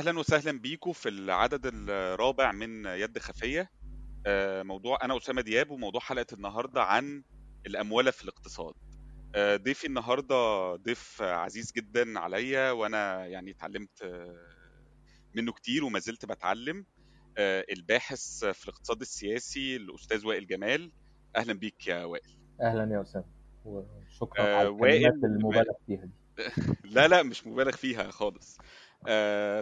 أهلا وسهلا بيكم في العدد الرابع من يد خفية. آه، موضوع أنا اسامه دياب وموضوع حلقة النهارده عن الاموله في الاقتصاد. آه، ضيفي النهارده ضيف عزيز جدا عليا وأنا يعني اتعلمت آه، منه كتير وما زلت بتعلم. الباحث في الاقتصاد السياسي الأستاذ وائل جمال. أهلا بيك يا وائل. أهلا يا اسامه وشكرا على الكلمات المبالغ فيها دي. لا لا مش مبالغ فيها خالص.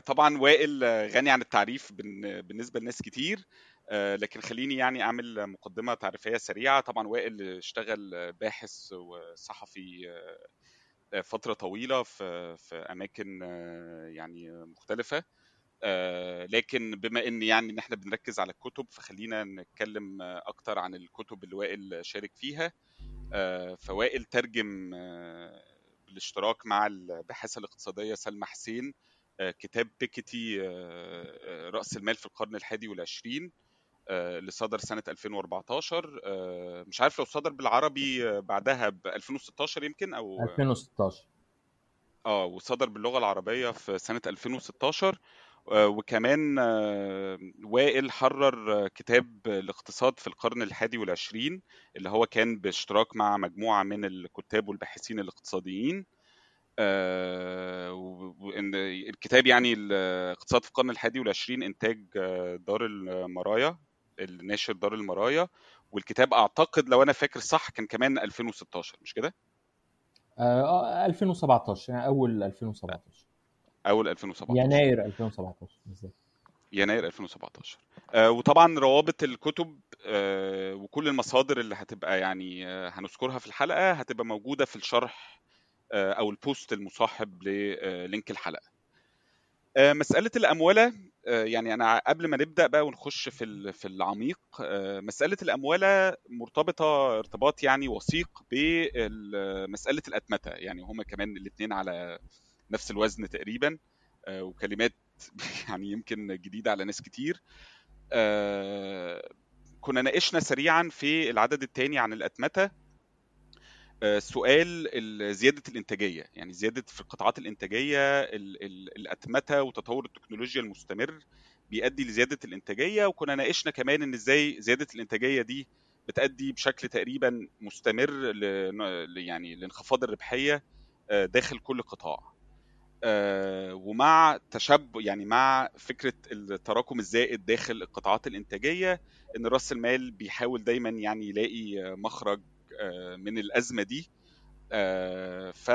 طبعا وائل غني عن التعريف بالنسبة لناس كتير آه، لكن خليني يعني أعمل مقدمة تعريفية سريعة. طبعا وائل اشتغل باحث وصحفي آه، فترة طويلة في في أماكن يعني مختلفة لكن بما إن يعني إن إحنا بنركز على الكتب فخلينا نتكلم أكتر عن الكتب اللي وائل شارك فيها. فوائل ترجم بالاشتراك مع الباحثة الاقتصادية سلمى حسين آه، كتاب بيكيتي آه، آه، رأس المال في القرن الحادي والعشرين اللي صدر سنة 2014 مش عارف لو صدر بالعربي بعدها ب 2016 يمكن أو 2016 آه وصدر باللغة العربية في سنة 2016 وكمان وائل حرر كتاب الاقتصاد في القرن الحادي والعشرين اللي هو كان باشتراك مع مجموعة من الكتاب والباحثين الاقتصاديين. آه، وان الكتاب يعني الاقتصاد في القرن الحادي والعشرين إنتاج آه، دار المرايا الناشر دار المرايا والكتاب أعتقد لو أنا فاكر صح كان كمان 2016 مش كده؟ آه 2017 يعني أول 2017 أول 2017 يناير 2017 بالظبط. يناير 2017 آه وطبعا روابط الكتب آه وكل المصادر اللي هتبقى يعني آه هنذكرها في الحلقة هتبقى موجودة في الشرح آه، أو البوست المصاحب للينك الحلقة. آه، مسألة الاموله آه، يعني أنا قبل ما نبدأ بقى ونخش في في العميق مسألة الاموله مرتبطة ارتباط يعني وثيق بمساله الأتمتة. يعني هما كمان الاثنين على نفس الوزن تقريبا وكلمات يعني يمكن جديدة على ناس كتير. كنا ناقشنا سريعا في العدد الثاني عن الأتمتة. آه، سؤال زيادة الإنتاجية. يعني زيادة في القطاعات الإنتاجية الاتمته وتطور التكنولوجيا المستمر بيؤدي لزيادة الإنتاجية. وكنا ناقشنا كمان إن إزاي زيادة الإنتاجية دي بتؤدي بشكل تقريبا مستمر ل يعني لانخفاض الربحية آه، داخل كل قطاع. آه، ومع تشبع يعني مع فكرة التراكم الزائد داخل القطاعات الإنتاجية إن رأس المال بيحاول دايما يعني يلاقي مخرج آه، من الأزمة دي. آه، ف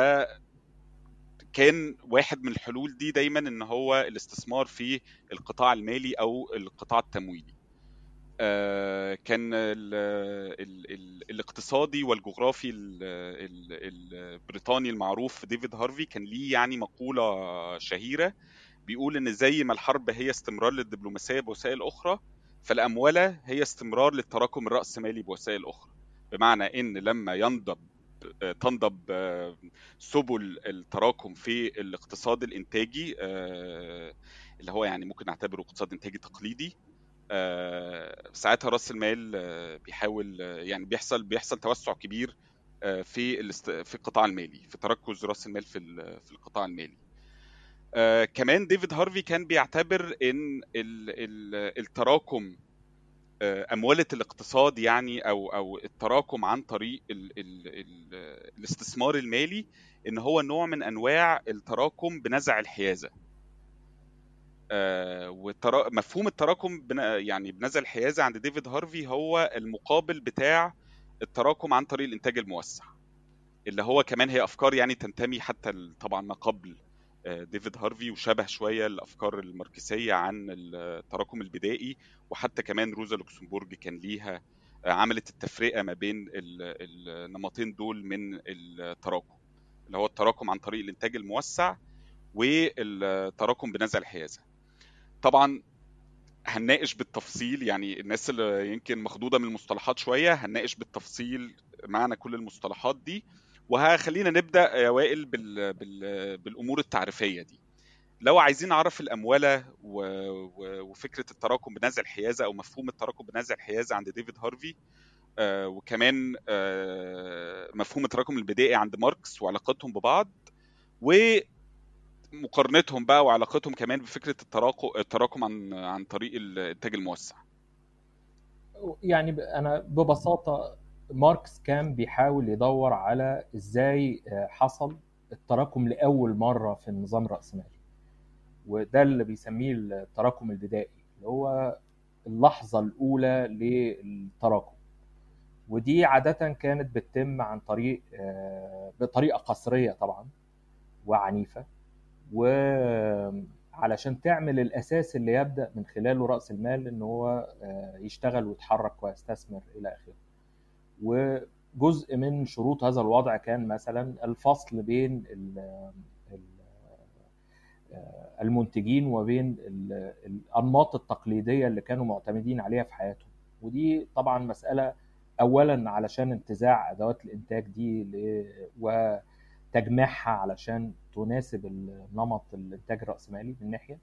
كان واحد من الحلول دي دايما إن هو الاستثمار في القطاع المالي أو القطاع التمويلي. آه، كان ال ال ال الاقتصادي والجغرافي البريطاني المعروف ديفيد هارفي كان ليه يعني مقولة شهيرة. بيقول إن زي ما الحرب هي استمرار للدبلوماسية بوسائل أخرى فالاموله هي استمرار للتراكم الرأسمالي بوسائل أخرى. بمعنى إن لما ينضب تنضب سبل التراكم في الاقتصاد الإنتاجي آه، اللي هو يعني ممكن نعتبره اقتصاد إنتاجي تقليدي آه، ساعتها رأس المال آه، بيحاول يعني بيحصل بيحصل توسع كبير في في القطاع المالي في تركز رأس المال في في القطاع المالي. كمان ديفيد هارفي كان بيعتبر إن التراكم امواله الاقتصاد يعني أو أو التراكم عن طريق ال ال ال الاستثمار المالي إن هو نوع من أنواع التراكم بنزع الحيازة. آه مفهوم التراكم يعني بنزع الحيازة عند ديفيد هارفي هو المقابل بتاع التراكم عن طريق الإنتاج الموسع اللي هو كمان هي أفكار يعني تنتمي حتى طبعا ما قبل آه، ديفيد هارفي وشبه شوية الأفكار الماركسية عن التراكم البدائي وحتى كمان روزا لوكسمبورج كان ليها آه، عملت التفرقة ما بين النمطين دول من التراكم اللي هو التراكم عن طريق الإنتاج الموسع والتراكم بنزع الحيازة. طبعا هنناقش بالتفصيل يعني الناس اللي يمكن مخضوضة من المصطلحات شوية هنناقش بالتفصيل معنى كل المصطلحات دي. وهخلينا نبدأ يا وائل بال... بال... بالأمور التعريفية دي. لو عايزين نعرف الاموله و... و... وفكرة التراكم بنزع الحيازة أو مفهوم التراكم بنزع الحيازة عند ديفيد هارفي آه وكمان آه مفهوم التراكم البدائي عند ماركس وعلاقتهم ببعض و مقارنتهم بقى وعلاقتهم كمان بفكرة التراكم التراكم عن عن طريق الإنتاج الموسع. يعني أنا ببساطة ماركس كان بيحاول يدور على إزاي حصل التراكم لأول مرة في النظام الرأسمالي. وده اللي بيسميه التراكم البدائي اللي هو اللحظة الأولى للتراكم. ودي عادة كانت بتتم عن طريق بطريقة قسريه طبعا وعنيفة. وعلشان تعمل الأساس اللي يبدأ من خلاله رأس المال إن هو يشتغل ويتحرك ويستثمر إلى آخره. وجزء من شروط هذا الوضع كان مثلا الفصل بين المنتجين وبين الأنماط التقليدية اللي كانوا معتمدين عليها في حياتهم. ودي طبعا مسألة اولا علشان انتزاع أدوات الإنتاج دي وتجميعها علشان تناسب النمط الإنتاج الرأسمالي من ناحية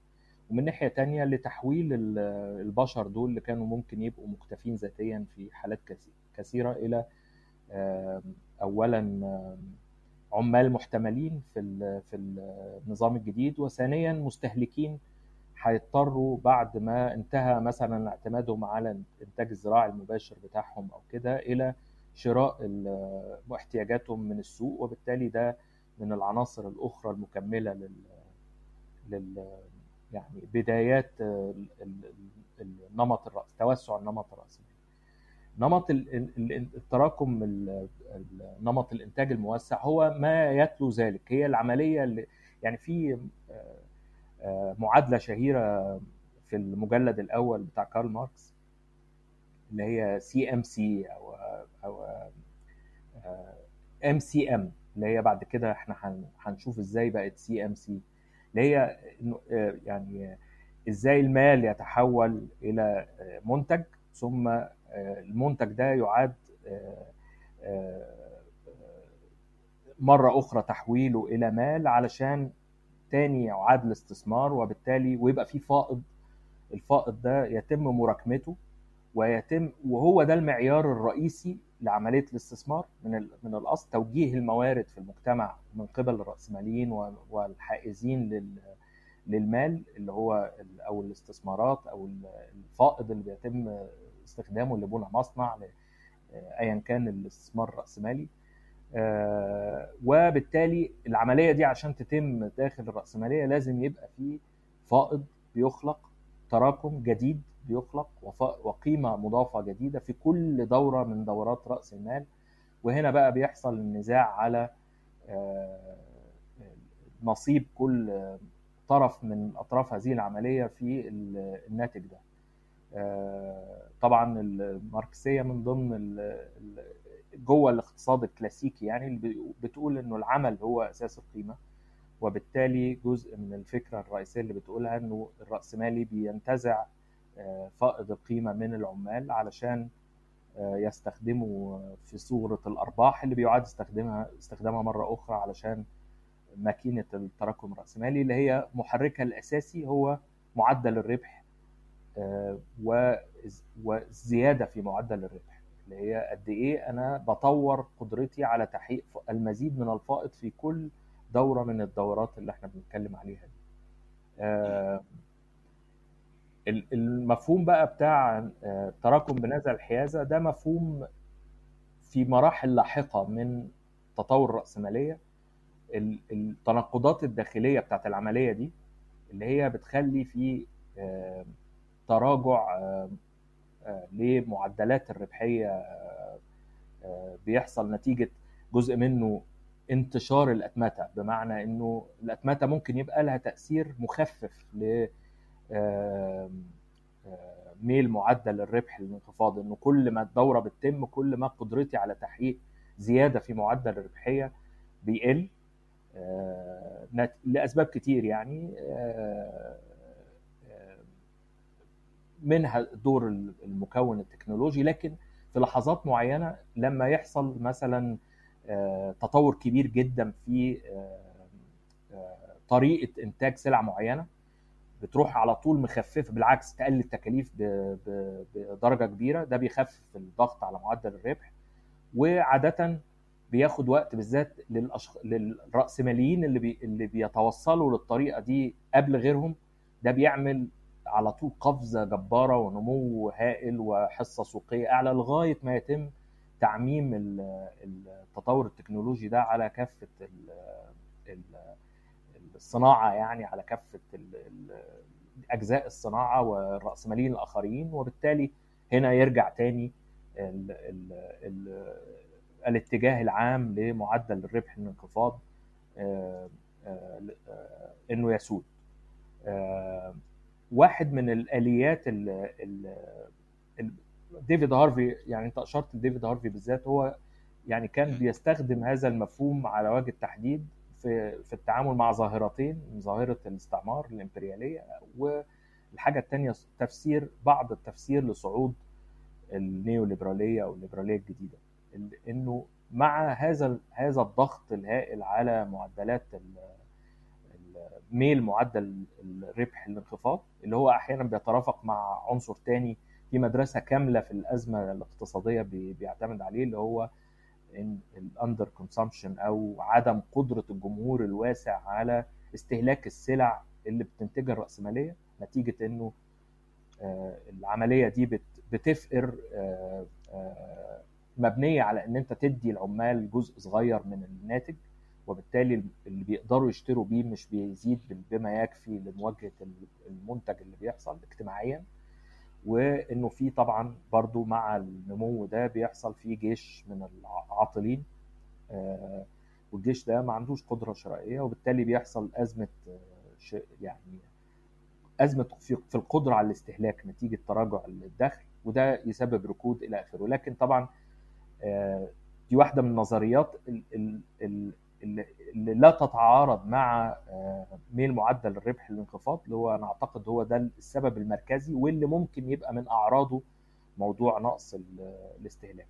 ومن ناحية تانية لتحويل البشر دول اللي كانوا ممكن يبقوا مكتفين ذاتيا في حالات كثيرة. إلى اولا عمال محتملين في في النظام الجديد وثانيا مستهلكين هيضطروا بعد ما انتهى مثلا اعتمادهم على الانتاج الزراعي المباشر بتاعهم أو كده إلى شراء احتياجاتهم من السوق وبالتالي ده من العناصر الأخرى المكملة لل, لل... يعني بدايات النمط الرأس توسع النمط الرأسمالي نمط التراكم نمط الإنتاج الموسع هو ما يتلو ذلك. هي العملية اللي يعني في معادلة شهيرة في المجلد الأول بتاع كارل ماركس اللي هي سي إم سي أو أو إم سي إم اللي هي بعد كده إحنا هنشوف إزاي بقت CMC اللي هي يعني إزاي المال يتحول إلى منتج ثم المنتج ده يعاد مرة أخرى تحويله إلى مال علشان تاني يعاد الاستثمار وبالتالي ويبقى في فائض. الفائض ده يتم مراكمته ويتم وهو ده المعيار الرئيسي لعملية الاستثمار من من الاصل توجيه الموارد في المجتمع من قبل الراسماليين والحائزين للمال اللي هو أو الاستثمارات أو الفائض اللي بيتم استخدامه لبناء مصنع ايا كان الاستثمار الرأسمالي. وبالتالي العملية دي عشان تتم داخل الرأسمالية لازم يبقى في فائض بيخلق تراكم جديد بيخلق وقيمة مضافة جديدة في كل دورة من دورات رأس المال. وهنا بقى بيحصل النزاع على نصيب كل طرف من أطراف هذه العملية في الناتج ده. طبعا الماركسية من ضمن جوه الاقتصاد الكلاسيكي يعني بتقول إنه العمل هو أساس القيمة وبالتالي جزء من الفكرة الرئيسية اللي بتقولها إنه الراسمالي بينتزع فائض القيمة من العمال علشان يستخدموا في صورة الأرباح اللي بيعاد استخدامها استخدامها مرة أخرى علشان ماكينة التراكم الراسمالي اللي هي محركها الأساسي هو معدل الربح والزياده في معدل الربح اللي هي قد إيه أنا بطور قدرتي على تحقيق المزيد من الفائض في كل دورة من الدورات اللي إحنا بنتكلم عليها دي. المفهوم بقى بتاع تراكم بنزع الحيازة ده مفهوم في مراحل لاحقة من تطور الرأسمالية التناقضات الداخلية بتاعت العملية دي اللي هي بتخلي في تراجع لمعدلات الربحية بيحصل نتيجة جزء منه انتشار الأتمتة. بمعنى إنه الأتمتة ممكن يبقى لها تأثير مخفف ل ميل معدل الربح للانخفاض إنه كل ما الدورة بتتم كل ما قدرتي على تحقيق زيادة في معدل الربحية بيقل لأسباب كتير يعني منها دور المكون التكنولوجي لكن في لحظات معينة لما يحصل مثلا تطور كبير جدا في طريقة إنتاج سلع معينة بتروح على طول مخففة بالعكس تقلل التكاليف بدرجة كبيرة ده بيخفف الضغط على معدل الربح وعادة بياخد وقت بالذات للأشخ... للرأسماليين اللي بي... اللي بيتوصلوا للطريقة دي قبل غيرهم ده بيعمل على طول قفزة جبارة ونمو هائل وحصة سوقية أعلى لغاية ما يتم تعميم التطور التكنولوجي ده على كافة الصناعة يعني على كافة أجزاء الصناعة والراسماليين الآخرين وبالتالي هنا يرجع تاني ال ال ال الاتجاه العام لمعدل الربح الانخفاض إنه يسود. واحد من الآليات ال ديفيد هارفي يعني أنت أشرت لديفيد هارفي بالذات هو يعني كان بيستخدم هذا المفهوم على وجه التحديد في في التعامل مع ظاهرتين ظاهرة الاستعمار الإمبريالية والحاجة الثانية تفسير بعض التفسير لصعود النيو ليبراليه أو الليبرالية الجديدة إنه مع هذا هذا الضغط الهائل على معدلات ميل معدل الربح الانخفاض اللي هو أحيانا بيترافق مع عنصر تاني في مدرسة كاملة في الأزمة الاقتصادية بيعتمد عليه اللي هو ال underconsumption أو عدم قدرة الجمهور الواسع على استهلاك السلع اللي بتنتجها الرأسمالية نتيجة إنه العملية دي بتفقر مبنية على إن أنت تدي العمال جزء صغير من الناتج وبالتالي اللي بيقدروا يشتروا بيه مش بيزيد بما يكفي لمواجهة المنتج اللي بيحصل اجتماعيا. وإنه في طبعا برضو مع النمو ده بيحصل في جيش من العاطلين والجيش ده ما عندوش قدرة شرائية وبالتالي بيحصل أزمة يعني أزمة في القدرة على الاستهلاك نتيجة تراجع الدخل وده يسبب ركود إلى آخره. لكن طبعا دي واحدة من النظريات اللي لا تتعارض مع ميل معدل الربح الانخفاض اللي هو أنا أعتقد هو ده السبب المركزي واللي ممكن يبقى من أعراضه موضوع نقص الاستهلاك.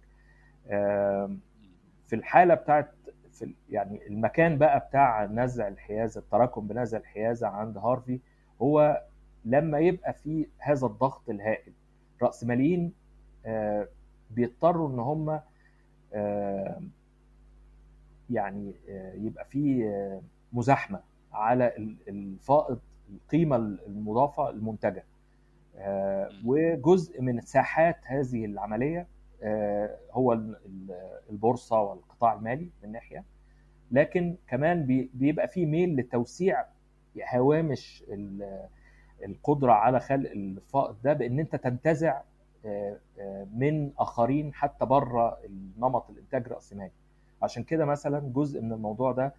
في الحالة بتاعت في يعني المكان بقى بتاع نزع الحيازة التراكم بنزع الحيازة عند هارفي هو لما يبقى في هذا الضغط الهائل رأسماليين بيضطروا إن هم يعني يبقى في مزاحمة على الفائض القيمة المضافة المنتجة. وجزء من ساحات هذه العملية هو البورصة والقطاع المالي من ناحية. لكن كمان بيبقى في ميل لتوسيع هوامش القدرة على خلق الفائض ده بإن أنت تنتزع من آخرين حتى بره النمط الإنتاج الرأسمالي. عشان كده مثلا جزء من الموضوع ده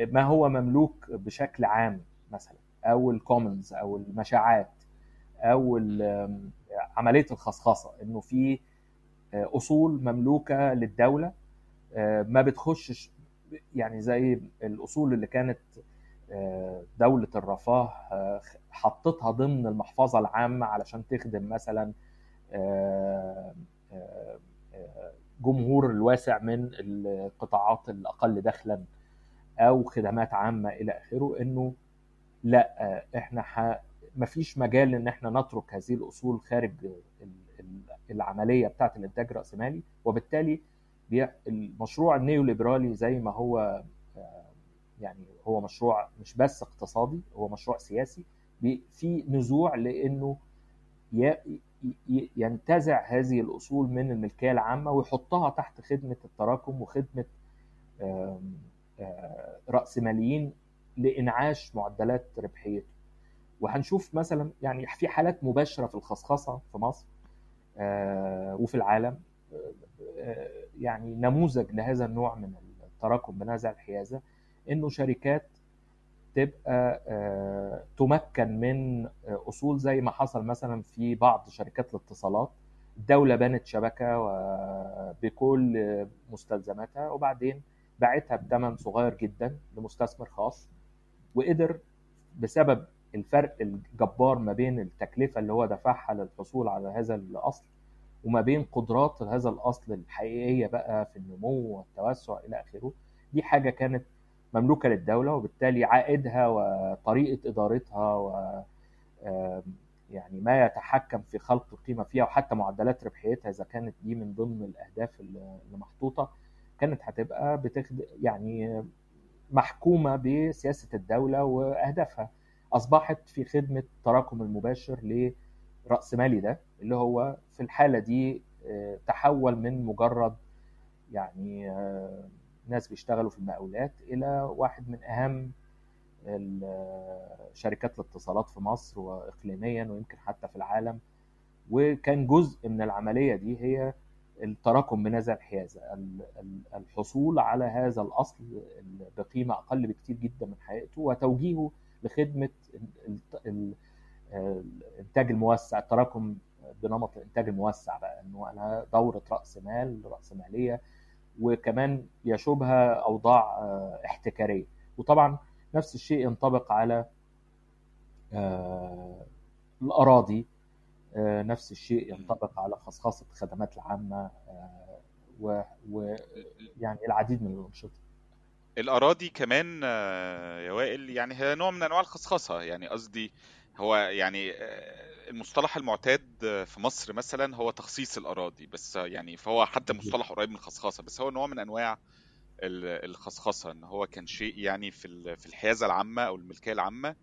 ما هو مملوك بشكل عام مثلا أو الكومنز أو المشاعات أو عملية الخصخصة إنه في أصول مملوكة للدولة ما بتخشش يعني زي الأصول اللي كانت دولة الرفاه حطتها ضمن المحفظة العامة علشان تخدم مثلا جمهور الواسع من القطاعات الأقل دخلا أو خدمات عامة إلى آخره إنه لا إحنا ح... مفيش مجال إن إحنا نترك هذه الأصول خارج العملية بتاعة الإنتاج الرأسمالي. وبالتالي المشروع النيو ليبرالي زي ما هو يعني هو مشروع مش بس اقتصادي هو مشروع سياسي. في نزوع لإنه ينتزع هذه الأصول من الملكية العامة ويحطها تحت خدمة التراكم وخدمة راسماليين لإنعاش معدلات ربحيته. وهنشوف مثلا يعني في حالات مباشرة في الخصخصة في مصر وفي العالم يعني نموذج لهذا النوع من التراكم بنزع الحيازة إنه شركات تبقى تمكن من أصول زي ما حصل مثلا في بعض شركات الاتصالات. الدولة بنت شبكة بكل مستلزماتها وبعدين باعتها بثمن صغير جدا لمستثمر خاص وقدر بسبب الفرق الجبار ما بين التكلفة اللي هو دفعها للحصول على هذا الأصل وما بين قدرات هذا الأصل الحقيقية بقى في النمو والتوسع إلى آخره دي حاجة كانت مملوكة للدولة وبالتالي عائدها وطريقة إدارتها و يعني ما يتحكم في خلق القيمة فيها وحتى معدلات ربحيتها إذا كانت دي من ضمن الأهداف اللي محطوطة كانت هتبقى بتخد... يعني محكومة بسياسة الدولة وأهدافها. أصبحت في خدمة التراكم المباشر لراسمالي ده اللي هو في الحالة دي آه، تحول من مجرد يعني آه، ناس بيشتغلوا في المقاولات إلى واحد من أهم شركات الاتصالات في مصر واقليميا ويمكن حتى في العالم. وكان جزء من العملية دي هي التراكم بنزع الحيازة ال- ال- الحصول على هذا الأصل بقيمة أقل بكتير جدا من حقيقته وتوجيهه لخدمة ال- ال- الإنتاج الموسع التراكم بنمط الإنتاج الموسع بقى إنه أنا دورة رأس مال رأس مالية وكمان يشوبها أوضاع آه، احتكارية. وطبعا نفس الشيء ينطبق على آه، الأراضي آه، نفس الشيء ينطبق على خصخصه الخدمات العامة و- ويعني العديد من الأنشطة. الأراضي كمان يا وائل يعني هي نوع من أنواع الخصخصه يعني قصدي هو يعني المصطلح المعتاد في مصر مثلا هو تخصيص الأراضي بس يعني فهو حتى مصطلح قريب من الخصخصه بس هو نوع من أنواع ال- الخصخصه إن هو كان شيء يعني في في الحيازة العامة أو الملكية العامة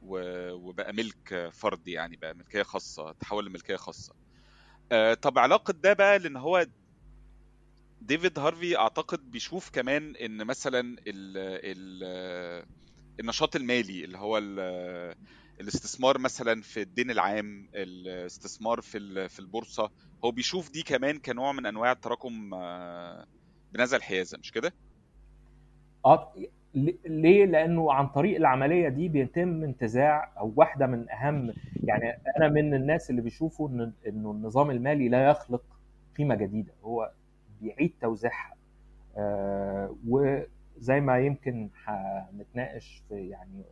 وبقى ملك فردي يعني بقى ملكية خاصة تحول لملكية خاصة. آه، طب علاقة ده بقى لأن هو ديفيد هارفي أعتقد بيشوف كمان إن مثلا ال ال النشاط المالي اللي هو الاستثمار مثلا في الدين العام الاستثمار في في البورصة هو بيشوف دي كمان كنوع من أنواع التراكم آه، بنزع الحيازه مش كده؟ آه ليه؟ لأنه عن طريق العملية دي بيتم انتزاع أو واحدة من أهم يعني أنا من الناس اللي بيشوفوا إن إنه النظام المالي لا يخلق قيمة جديدة هو بيعيد توزيعها آه وزي ما يمكن هنتناقش في يعني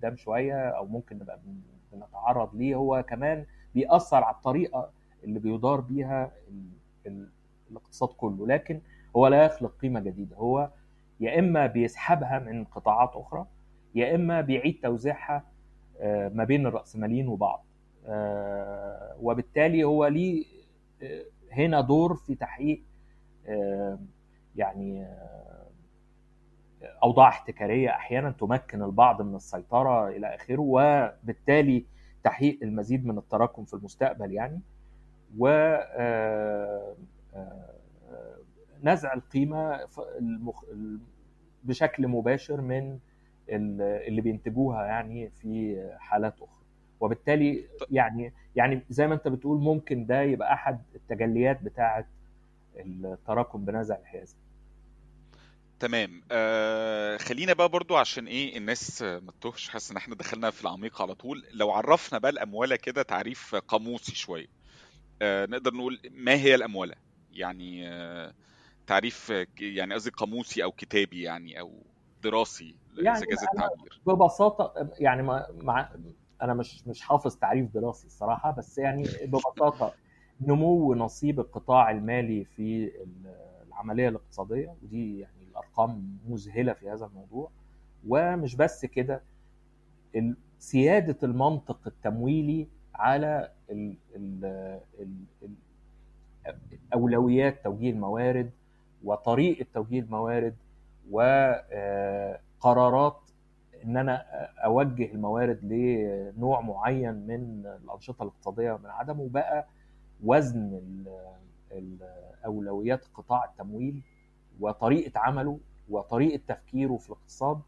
قدام شوية أو ممكن نبقى بن- بنتعرض ليه هو كمان بيأثر على الطريقة اللي بيدار بيها ال- ال- الاقتصاد كله. لكن هو لا يخلق قيمة جديدة. هو يا إما بيسحبها من قطاعات أخرى يا إما بيعيد توزيعها آه، ما بين الرأسماليين وبعض. آه، وبالتالي هو ليه آه، هنا دور في تحقيق يعني أوضاع احتكارية أحيانا تمكن البعض من السيطرة إلى آخره وبالتالي تحقيق المزيد من التراكم في المستقبل يعني. و آه، آه، نزع القيمة بشكل مباشر من ال- اللي بينتجوها يعني في حالات أخرى. وبالتالي يعني يعني زي ما أنت بتقول ممكن ده يبقى أحد التجليات بتاعة التراكم بنزع الحيازة. تمام. آه خلينا بقى برضو عشان إيه الناس ما تتوهش حاسس إن إحنا دخلنا في العميق على طول. لو عرفنا بقى الاموله كده تعريف قاموسي شوية. آه نقدر نقول ما هي الاموله يعني آه تعريف يعني قصدي قاموسي أو كتابي يعني أو دراسي إذا يعني جاز أنا التعبير. ببساطة يعني ما مع أنا مش مش حافظ تعريف دراسي الصراحة بس يعني ببساطة نمو نصيب القطاع المالي في ال- العملية الاقتصادية ودي يعني الارقام مذهلة في هذا الموضوع. ومش بس كده سيادة المنطق التمويلي على ال ال ال ال أولويات توجيه الموارد وطريقة توجيه الموارد وقرارات إن أنا أوجه الموارد لنوع معين من الأنشطة الاقتصادية من عدمه بقى وزن ال- ال- أولويات قطاع التمويل وطريقة عمله وطريقة تفكيره في الاقتصاد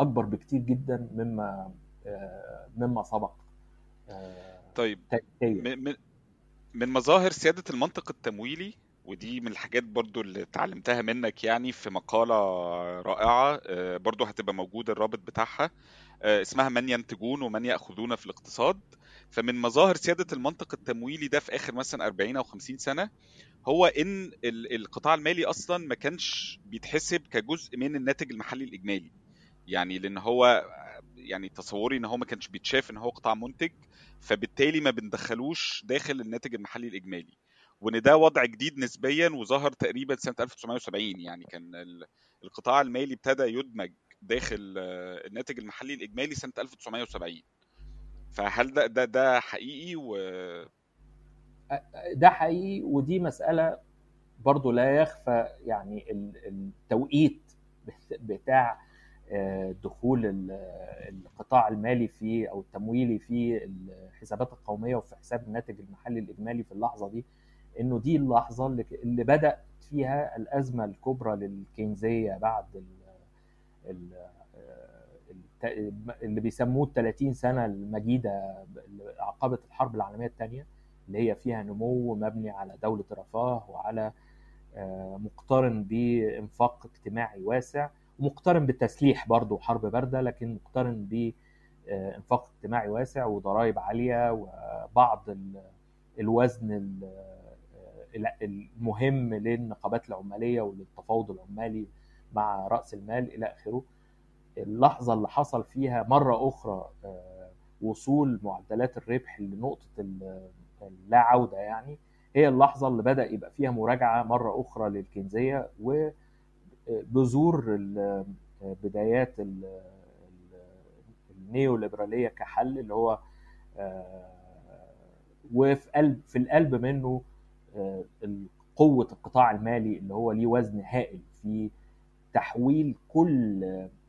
أكبر بكتير جدا مما آه، مما سبق. آه، طيب من من- مظاهر سيادة المنطق التمويلي ودي من الحاجات برضو اللي اتعلمتها منك يعني في مقالة رائعة آه، برضو هتبقى موجود الرابط بتاعها اسمها من ينتجون ومن يأخذون في الاقتصاد. فمن مظاهر سيادة المنطق التمويلي ده في آخر مثلا 40 أو 50 سنة هو ال- القطاع المالي أصلا ما كانش بيتحسب كجزء من الناتج المحلي الإجمالي. يعني لأن هو يعني تصوري إن هو ما كانش بيتشاف إن هو قطاع منتج فبالتالي ما بندخلوش داخل الناتج المحلي الإجمالي. وإن ده وضع جديد نسبيا وظهر تقريبا سنة 1970 يعني كان ال- القطاع المالي ابتدى يدمج داخل آه، الناتج المحلي الإجمالي سنة 1970 فهل ده ده ده حقيقي و ده حقيقي ودي مسألة برضو لا يخفى يعني التوقيت بتاع دخول القطاع المالي في أو التمويلي في الحسابات القومية وفي حساب الناتج المحلي الإجمالي في اللحظة دي إنه دي اللحظة اللي, اللي بدا فيها الأزمة الكبرى للكينزيه بعد اللي بيسموه ال 30 سنة المجيدة عقبه الحرب العالمية الثانية اللي هي فيها نمو مبني على دولة رفاه وعلى مقترن بإنفاق اجتماعي واسع ومقترن بالتسليح برضه حرب باردة لكن مقترن بانفاق اجتماعي واسع وضرائب عالية وبعض الوزن المهم للنقابات العمالية وللتفاوض العمالي مع رأس المال إلى آخره. اللحظة اللي حصل فيها مرة أخرى وصول معدلات الربح لنقطة اللا عوده يعني هي اللحظة اللي بدأ يبقى فيها مراجعة مرة أخرى للكنزية وبذور بدايات النيو ليبراليه كحل اللي هو وفي قلب في القلب منه قوة القطاع المالي اللي هو ليه وزن هائل في تحويل كل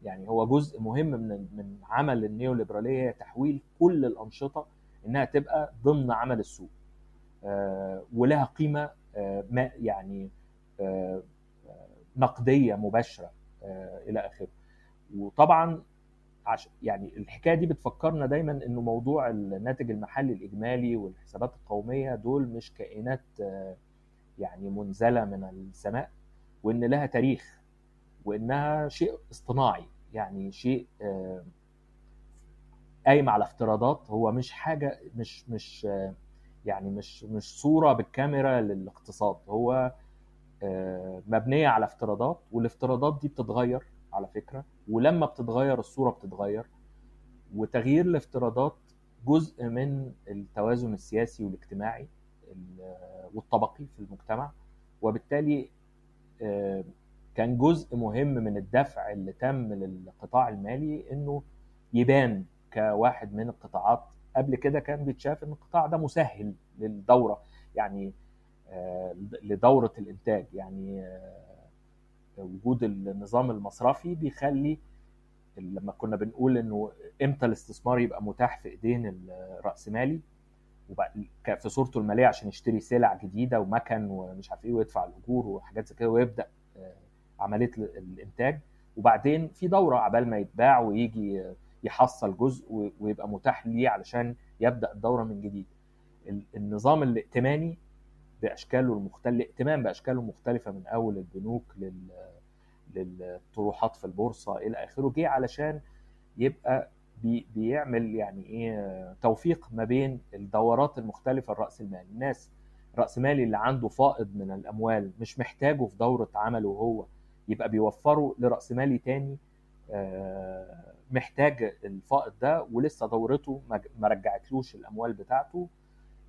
يعني هو جزء مهم من من عمل النيو ليبراليه هي تحويل كل الأنشطة إنها تبقى ضمن عمل السوق. ولها قيمة ما يعني نقدية مباشرة إلى آخره. وطبعا يعني الحكاية دي بتفكرنا دايما إنه موضوع الناتج المحلي الإجمالي والحسابات القومية دول مش كائنات يعني منزلة من السماء وإن لها تاريخ. وإنها شيء اصطناعي يعني شيء قايم على افتراضات هو مش حاجة مش مش يعني مش مش صورة بالكاميرا للاقتصاد هو مبنية على افتراضات والافتراضات دي بتتغير على فكرة ولما بتتغير الصورة بتتغير وتغيير الافتراضات جزء من التوازن السياسي والاجتماعي والطبقي في المجتمع وبالتالي كان جزء مهم من الدفع اللي تم للقطاع المالي إنه يبان كواحد من القطاعات. قبل كده كان بيتشاف إن القطاع ده مسهل للدورة يعني لدورة الإنتاج. يعني وجود النظام المصرفي بيخلي لما كنا بنقول إنه إمتى الاستثمار يبقى متاح في إيدين الراسمالي في صورته المالية عشان يشتري سلع جديدة ومكن ومش عارف إيه ويدفع الأجور وحاجات زي كده ويبدأ عملية الإنتاج. وبعدين في دورة عبال ما يتباع ويجي يحصل جزء ويبقى متاح ليه علشان يبدأ الدورة من جديد. النظام الائتماني بأشكاله المختلفه الائتمان بأشكاله المختلفه من أول البنوك لل للطروحات في البورصة إلى آخره. جه علشان يبقى بي بيعمل يعني إيه توفيق ما بين الدورات المختلفة الرأس المالي. الناس راس مالي اللي عنده فائض من الأموال مش محتاجه في دورة عمله هو. يبقى بيوفره لرأس مالي تاني محتاج الفائض ده ولسه دورته ما رجعتلوش الأموال بتاعته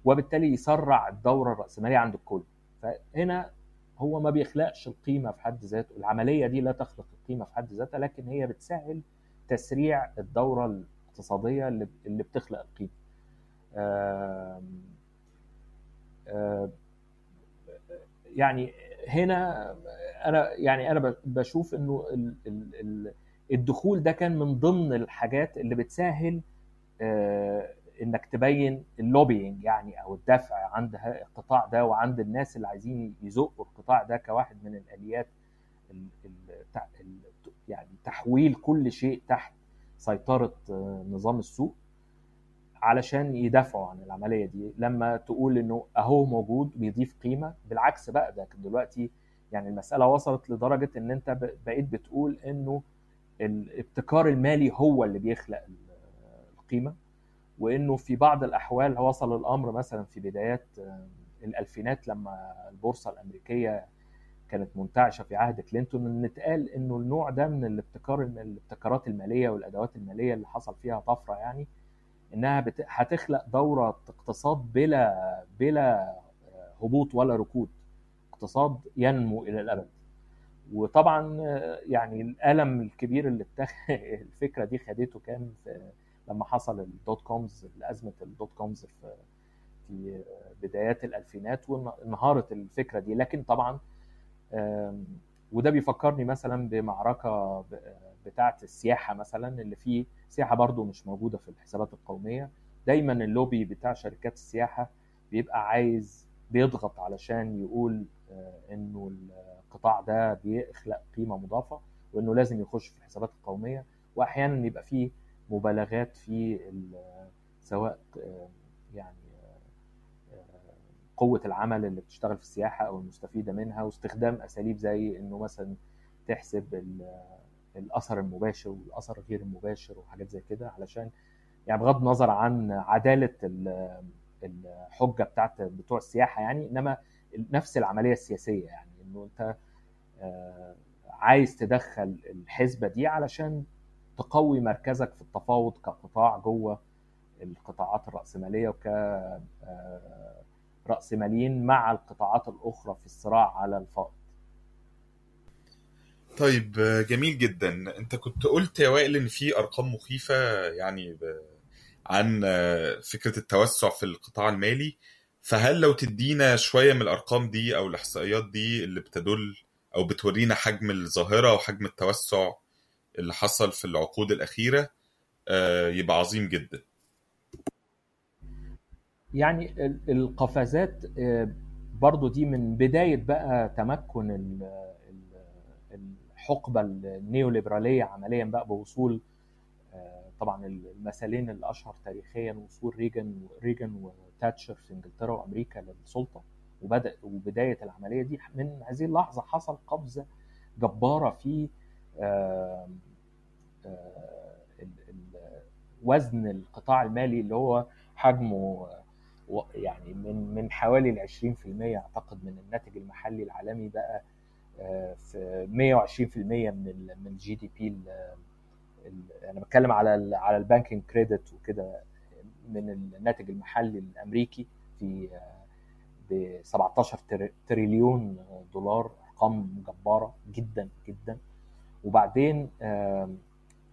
وبالتالي يسرع الدورة الراسماليه عند الكل. فهنا هو ما بيخلقش القيمة في حد ذاته العملية دي لا تخلق القيمة في حد ذاتها لكن هي بتسهل تسريع الدورة الاقتصادية اللي بتخلق القيمة. يعني هنا أنا يعني أنا بشوف إنه الدخول ده كان من ضمن الحاجات اللي بتسهل إنك تبين اللوبينج يعني أو الدفع عند القطاع ده وعند الناس اللي عايزين يزقوا القطاع ده كواحد من الآليات يعني تحويل كل شيء تحت سيطرة نظام السوق علشان يدافعوا عن العملية دي. لما تقول إنه أهو موجود بيضيف قيمة بالعكس بقى ده دلوقتي يعني المسألة وصلت لدرجة إن أنت بقيت بتقول إنه الابتكار المالي هو اللي بيخلق القيمة وإنه في بعض الأحوال وصل الأمر مثلا في بدايات الألفينات لما البورصة الأمريكية كانت منتعشة في عهد كلينتون إن اتقال إنه النوع ده من الابتكار الابتكارات المالية والأدوات المالية اللي حصل فيها طفرة يعني إنها. هتخلق دورة اقتصاد بلا بلا هبوط ولا ركود اقتصاد ينمو إلى الأبد. وطبعا يعني القلم الكبير اللي اتخ... الفكرة دي خدته كان في لما حصل ال dot coms أزمة ال dot coms في في بدايات الألفينات وانهارت الفكرة دي. لكن طبعا وده بيفكرني مثلا بمعركة بتاعه السياحة مثلا اللي فيه سياحة برضو مش موجودة في الحسابات القومية. دايما اللوبي بتاع شركات السياحة بيبقى عايز بيضغط علشان يقول إنه القطاع ده بيخلق قيمة مضافة وإنه لازم يخش في الحسابات القومية. واحيانا يبقى فيه مبالغات في سواء يعني قوة العمل اللي بتشتغل في السياحة أو المستفيدة منها واستخدام أساليب زي إنه مثلا تحسب الأثر المباشر والأثر غير المباشر وحاجات زي كده علشان يعني بغض النظر عن عدالة الحجة بتاعت بتوع السياحة يعني إنما نفس العملية السياسية يعني إنه أنت عايز تدخل الحسبه دي علشان تقوي مركزك في التفاوض كقطاع جوه القطاعات الرأسمالية وك رأسماليين مع القطاعات الأخرى في الصراع على الفائض طيب جميل جدا. أنت كنت قلت يا وائل إن في أرقام مخيفة يعني عن فكرة التوسع في القطاع المالي. فهل لو تدينا شوية من الأرقام دي أو الإحصائيات دي اللي بتدل أو بتورينا حجم الظاهرة وحجم التوسع اللي حصل في العقود الأخيرة يبقى عظيم جدا. يعني القفزات برضو دي من بداية بقى تمكن الحقبة النيوليبرالية عمليا بقى بوصول طبعا المثالين الأشهر تاريخيا وصول ريجان ريجان وتاتشر في إنجلترا وأمريكا للسلطة وبدأ وبداية العملية دي من هذه اللحظة حصل قفزة جبارة في وزن القطاع المالي اللي هو حجمه يعني من من حوالي ال 20% أعتقد من الناتج المحلي العالمي بقى في 120% من من ال GDP أنا بتكلم على على ال banking credit وكده من الناتج المحلي الأمريكي في ب 17 تريليون دولار ارقام جباره جدا جدا. وبعدين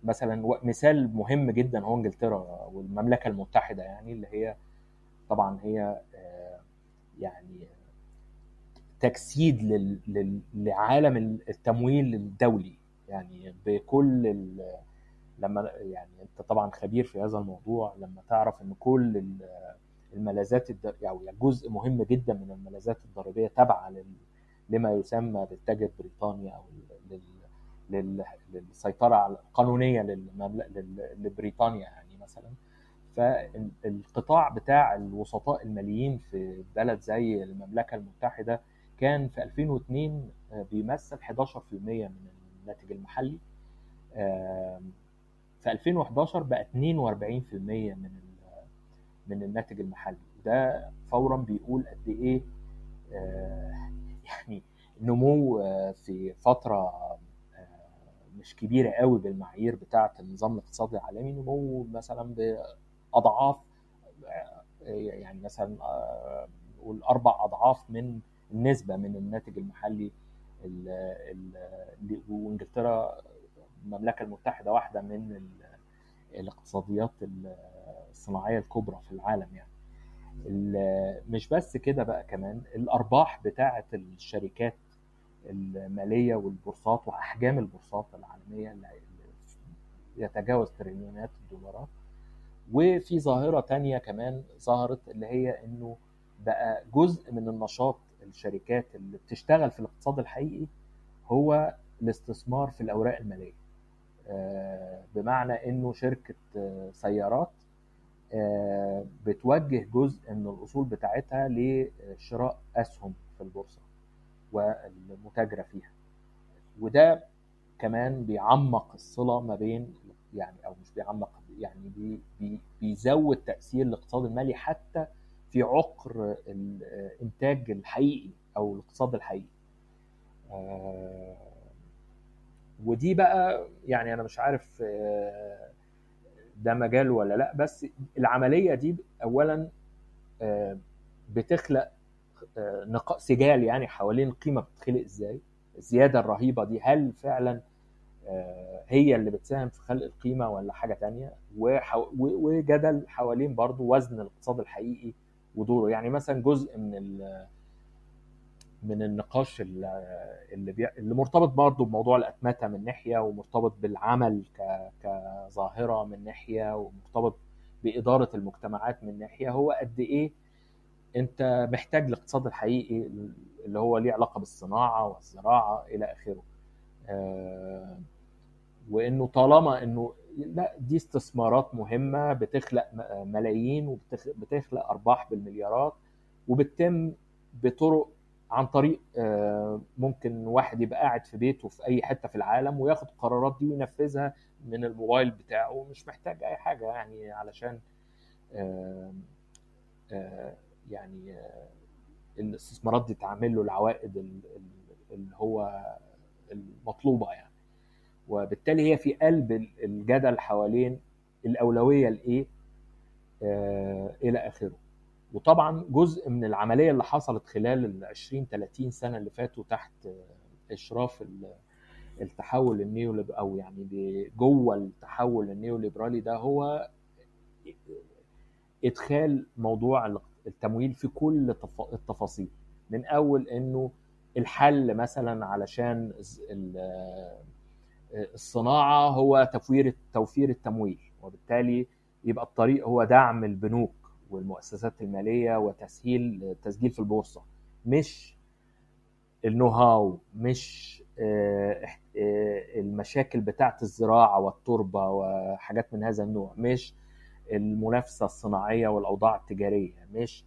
مثلا مثال مهم جدا هو إنجلترا والمملكة المتحدة يعني اللي هي طبعا هي يعني تجسيد لعالم التمويل الدولي يعني بكل لما يعني انت طبعا خبير في هذا الموضوع لما تعرف إن كل الملاذات يعني جزء مهم جدا من الملاذات الضريبية تابعة لما يسمى بالتاجر بريطانيا أو للسيطرة القانونيه لبريطانيا يعني مثلا. فالقطاع بتاع الوسطاء الماليين في بلد زي المملكة المتحدة كان في 2002 بيمثل 11% من الناتج المحلي. في 2011 بقى 42% من من الناتج المحلي. وده فورا بيقول قد إيه يعني نمو في فترة مش كبيرة قوي بالمعايير بتاعة النظام الاقتصادي العالمي نمو مثلا بأضعاف يعني مثلا نقول أربع أضعاف من النسبة من الناتج المحلي وإنجلترا المملكة المتحدة واحدة من الاقتصاديات الصناعية الكبرى في العالم يعني. مش بس كده بقى كمان الأرباح بتاعه الشركات المالية والبورصات وأحجام البورصات العالمية اللي يتجاوز تريليونات الدولارات. وفي ظاهرة تانية كمان ظهرت اللي هي إنه بقى جزء من النشاط الشركات اللي بتشتغل في الاقتصاد الحقيقي هو الاستثمار في الأوراق المالية. بمعنى إنه شركة سيارات بتوجه جزء من الأصول بتاعتها لشراء أسهم في البورصة والمتاجرة فيها. وده كمان بيعمق الصلة ما بين يعني أو مش بيعمق يعني بي بي بيزود تأثير الاقتصاد المالي حتى في عقر الانتاج الحقيقي أو الاقتصاد الحقيقي. ودي بقى يعني أنا مش عارف ده مجال ولا لأ بس العملية دي اولا بتخلق نقاء سجال يعني حوالين القيمه بتتخلق إزاي الزيادة الرهيبة دي هل فعلا هي اللي بتساهم في خلق القيمة ولا حاجة تانية؟ وجدل حوالين برضو وزن الاقتصاد الحقيقي ودوره. يعني مثلا جزء من من النقاش اللي بي... اللي مرتبط برضه بموضوع الأتمتة من ناحية ومرتبط بالعمل ك... كظاهرة من ناحية ومرتبط بإدارة المجتمعات من ناحية. هو قد إيه أنت محتاج الاقتصاد الحقيقي اللي هو ليه علاقة بالصناعة والزراعة إلى آخره. آه وإنه طالما إنه لا دي استثمارات مهمة بتخلق ملايين وبتخلق أرباح بالمليارات وبتتم بطرق عن طريق ممكن واحد يبقى قاعد في بيته في أي حتة في العالم وياخد القرارات دي وينفذها من الموبايل بتاعه مش محتاج أي حاجة يعني علشان يعني الاستثمارات دي تعمل له العوائد اللي هو المطلوبة يعني. وبالتالي هي في قلب الجدل حوالين الأولوية لإيه؟ إلى آخره. وطبعا جزء من العملية اللي حصلت خلال ال 20 30 سنة اللي فاتوا تحت إشراف التحول النيو أو يعني جوه التحول النيوليبرالي ده هو إدخال موضوع التمويل في كل التفاصيل. من أول إنه الحل مثلا علشان الصناعة هو توفير التمويل وبالتالي يبقى الطريق هو دعم البنوك. والمؤسسات المالية وتسهيل التسجيل في البورصة. مش ال know-how مش المشاكل بتاعة الزراعة والتربة وحاجات من هذا النوع. مش المنافسة الصناعية والأوضاع التجارية. مش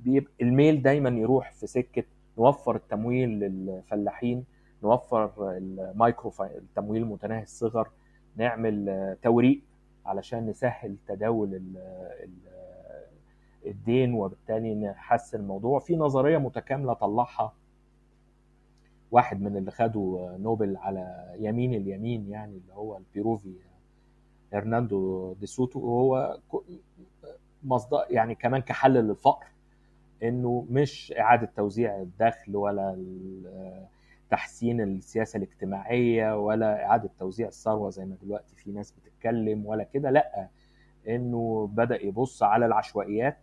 بيبقى الميل دايما يروح في سكة نوفر التمويل للفلاحين نوفر المايكرو التمويل المتناهي الصغر نعمل توريق علشان نسهل تداول الدين وبالتالي نحسن الموضوع. في نظرية متكاملة طلعها واحد من اللي خدوا نوبل على يمين اليمين يعني اللي هو البيروفي هرناندو دي سوتو. وهو مصدر يعني كمان كحل للفقر إنه مش إعادة توزيع الدخل ولا تحسين السياسة الاجتماعية ولا إعادة توزيع الثروة زي ما دلوقتي في ناس بتتكلم ولا كده. لأ إنه بدأ يبص على العشوائيات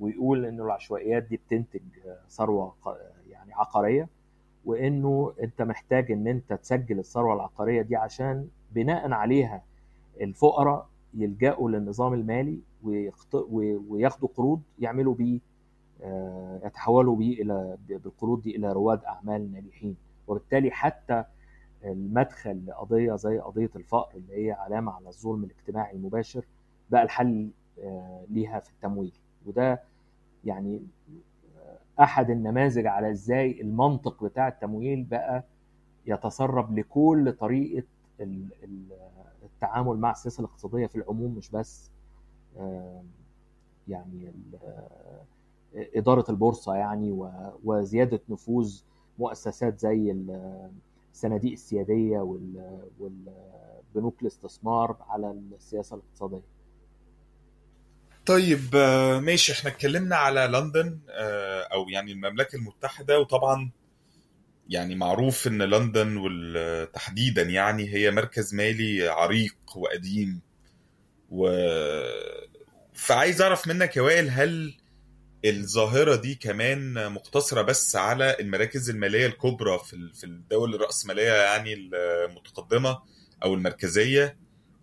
ويقول إنه العشوائيات دي بتنتج ثروة يعني عقارية وإنه أنت محتاج إن أنت تسجل الثروة العقارية دي عشان بناء عليها الفقراء يلجأوا للنظام المالي وياخدوا قروض يعملوا بيه يتحولوا بيه إلى بالقروض دي إلى رواد أعمال ناجحين. وبالتالي حتى المدخل لقضية زي قضية الفقر اللي هي علامة على الظلم الاجتماعي المباشر بقى الحل ليها في التمويل. وده يعني أحد النماذج على إزاي المنطق بتاع التمويل بقى يتسرب لكل طريقة التعامل مع السياسة الاقتصادية في العموم مش بس يعني إدارة البورصة يعني وزيادة نفوذ مؤسسات زي الصناديق السيادية والبنوك الاستثمار على السياسة الاقتصادية. طيب ماشي. إحنا اتكلمنا على لندن أو يعني المملكة المتحدة وطبعا يعني معروف إن لندن وتحديدا يعني هي مركز مالي عريق وقديم. و فعايز أعرف منك يا وائل هل الظاهرة دي كمان مقتصرة بس على المراكز المالية الكبرى في في الدول الرأسمالية يعني المتقدمة أو المركزية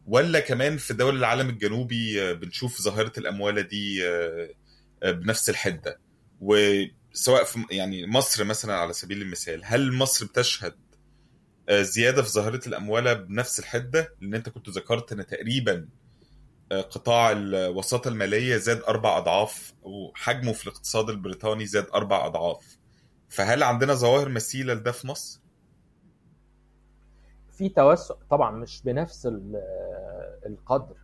ولا كمان في دول العالم الجنوبي بنشوف ظاهرة الأموالة دي بنفس الحدة. وسواء في يعني مصر مثلا على سبيل المثال هل مصر بتشهد زيادة في ظاهرة الأموالة بنفس الحدة؟ لأن أنت كنت ذكرت إن تقريبا قطاع الوساطة المالية زاد أربع أضعاف وحجمه في الاقتصاد البريطاني زاد أربع أضعاف. فهل عندنا ظواهر مثيلة لده في مصر؟ في توسع طبعا مش بنفس القدر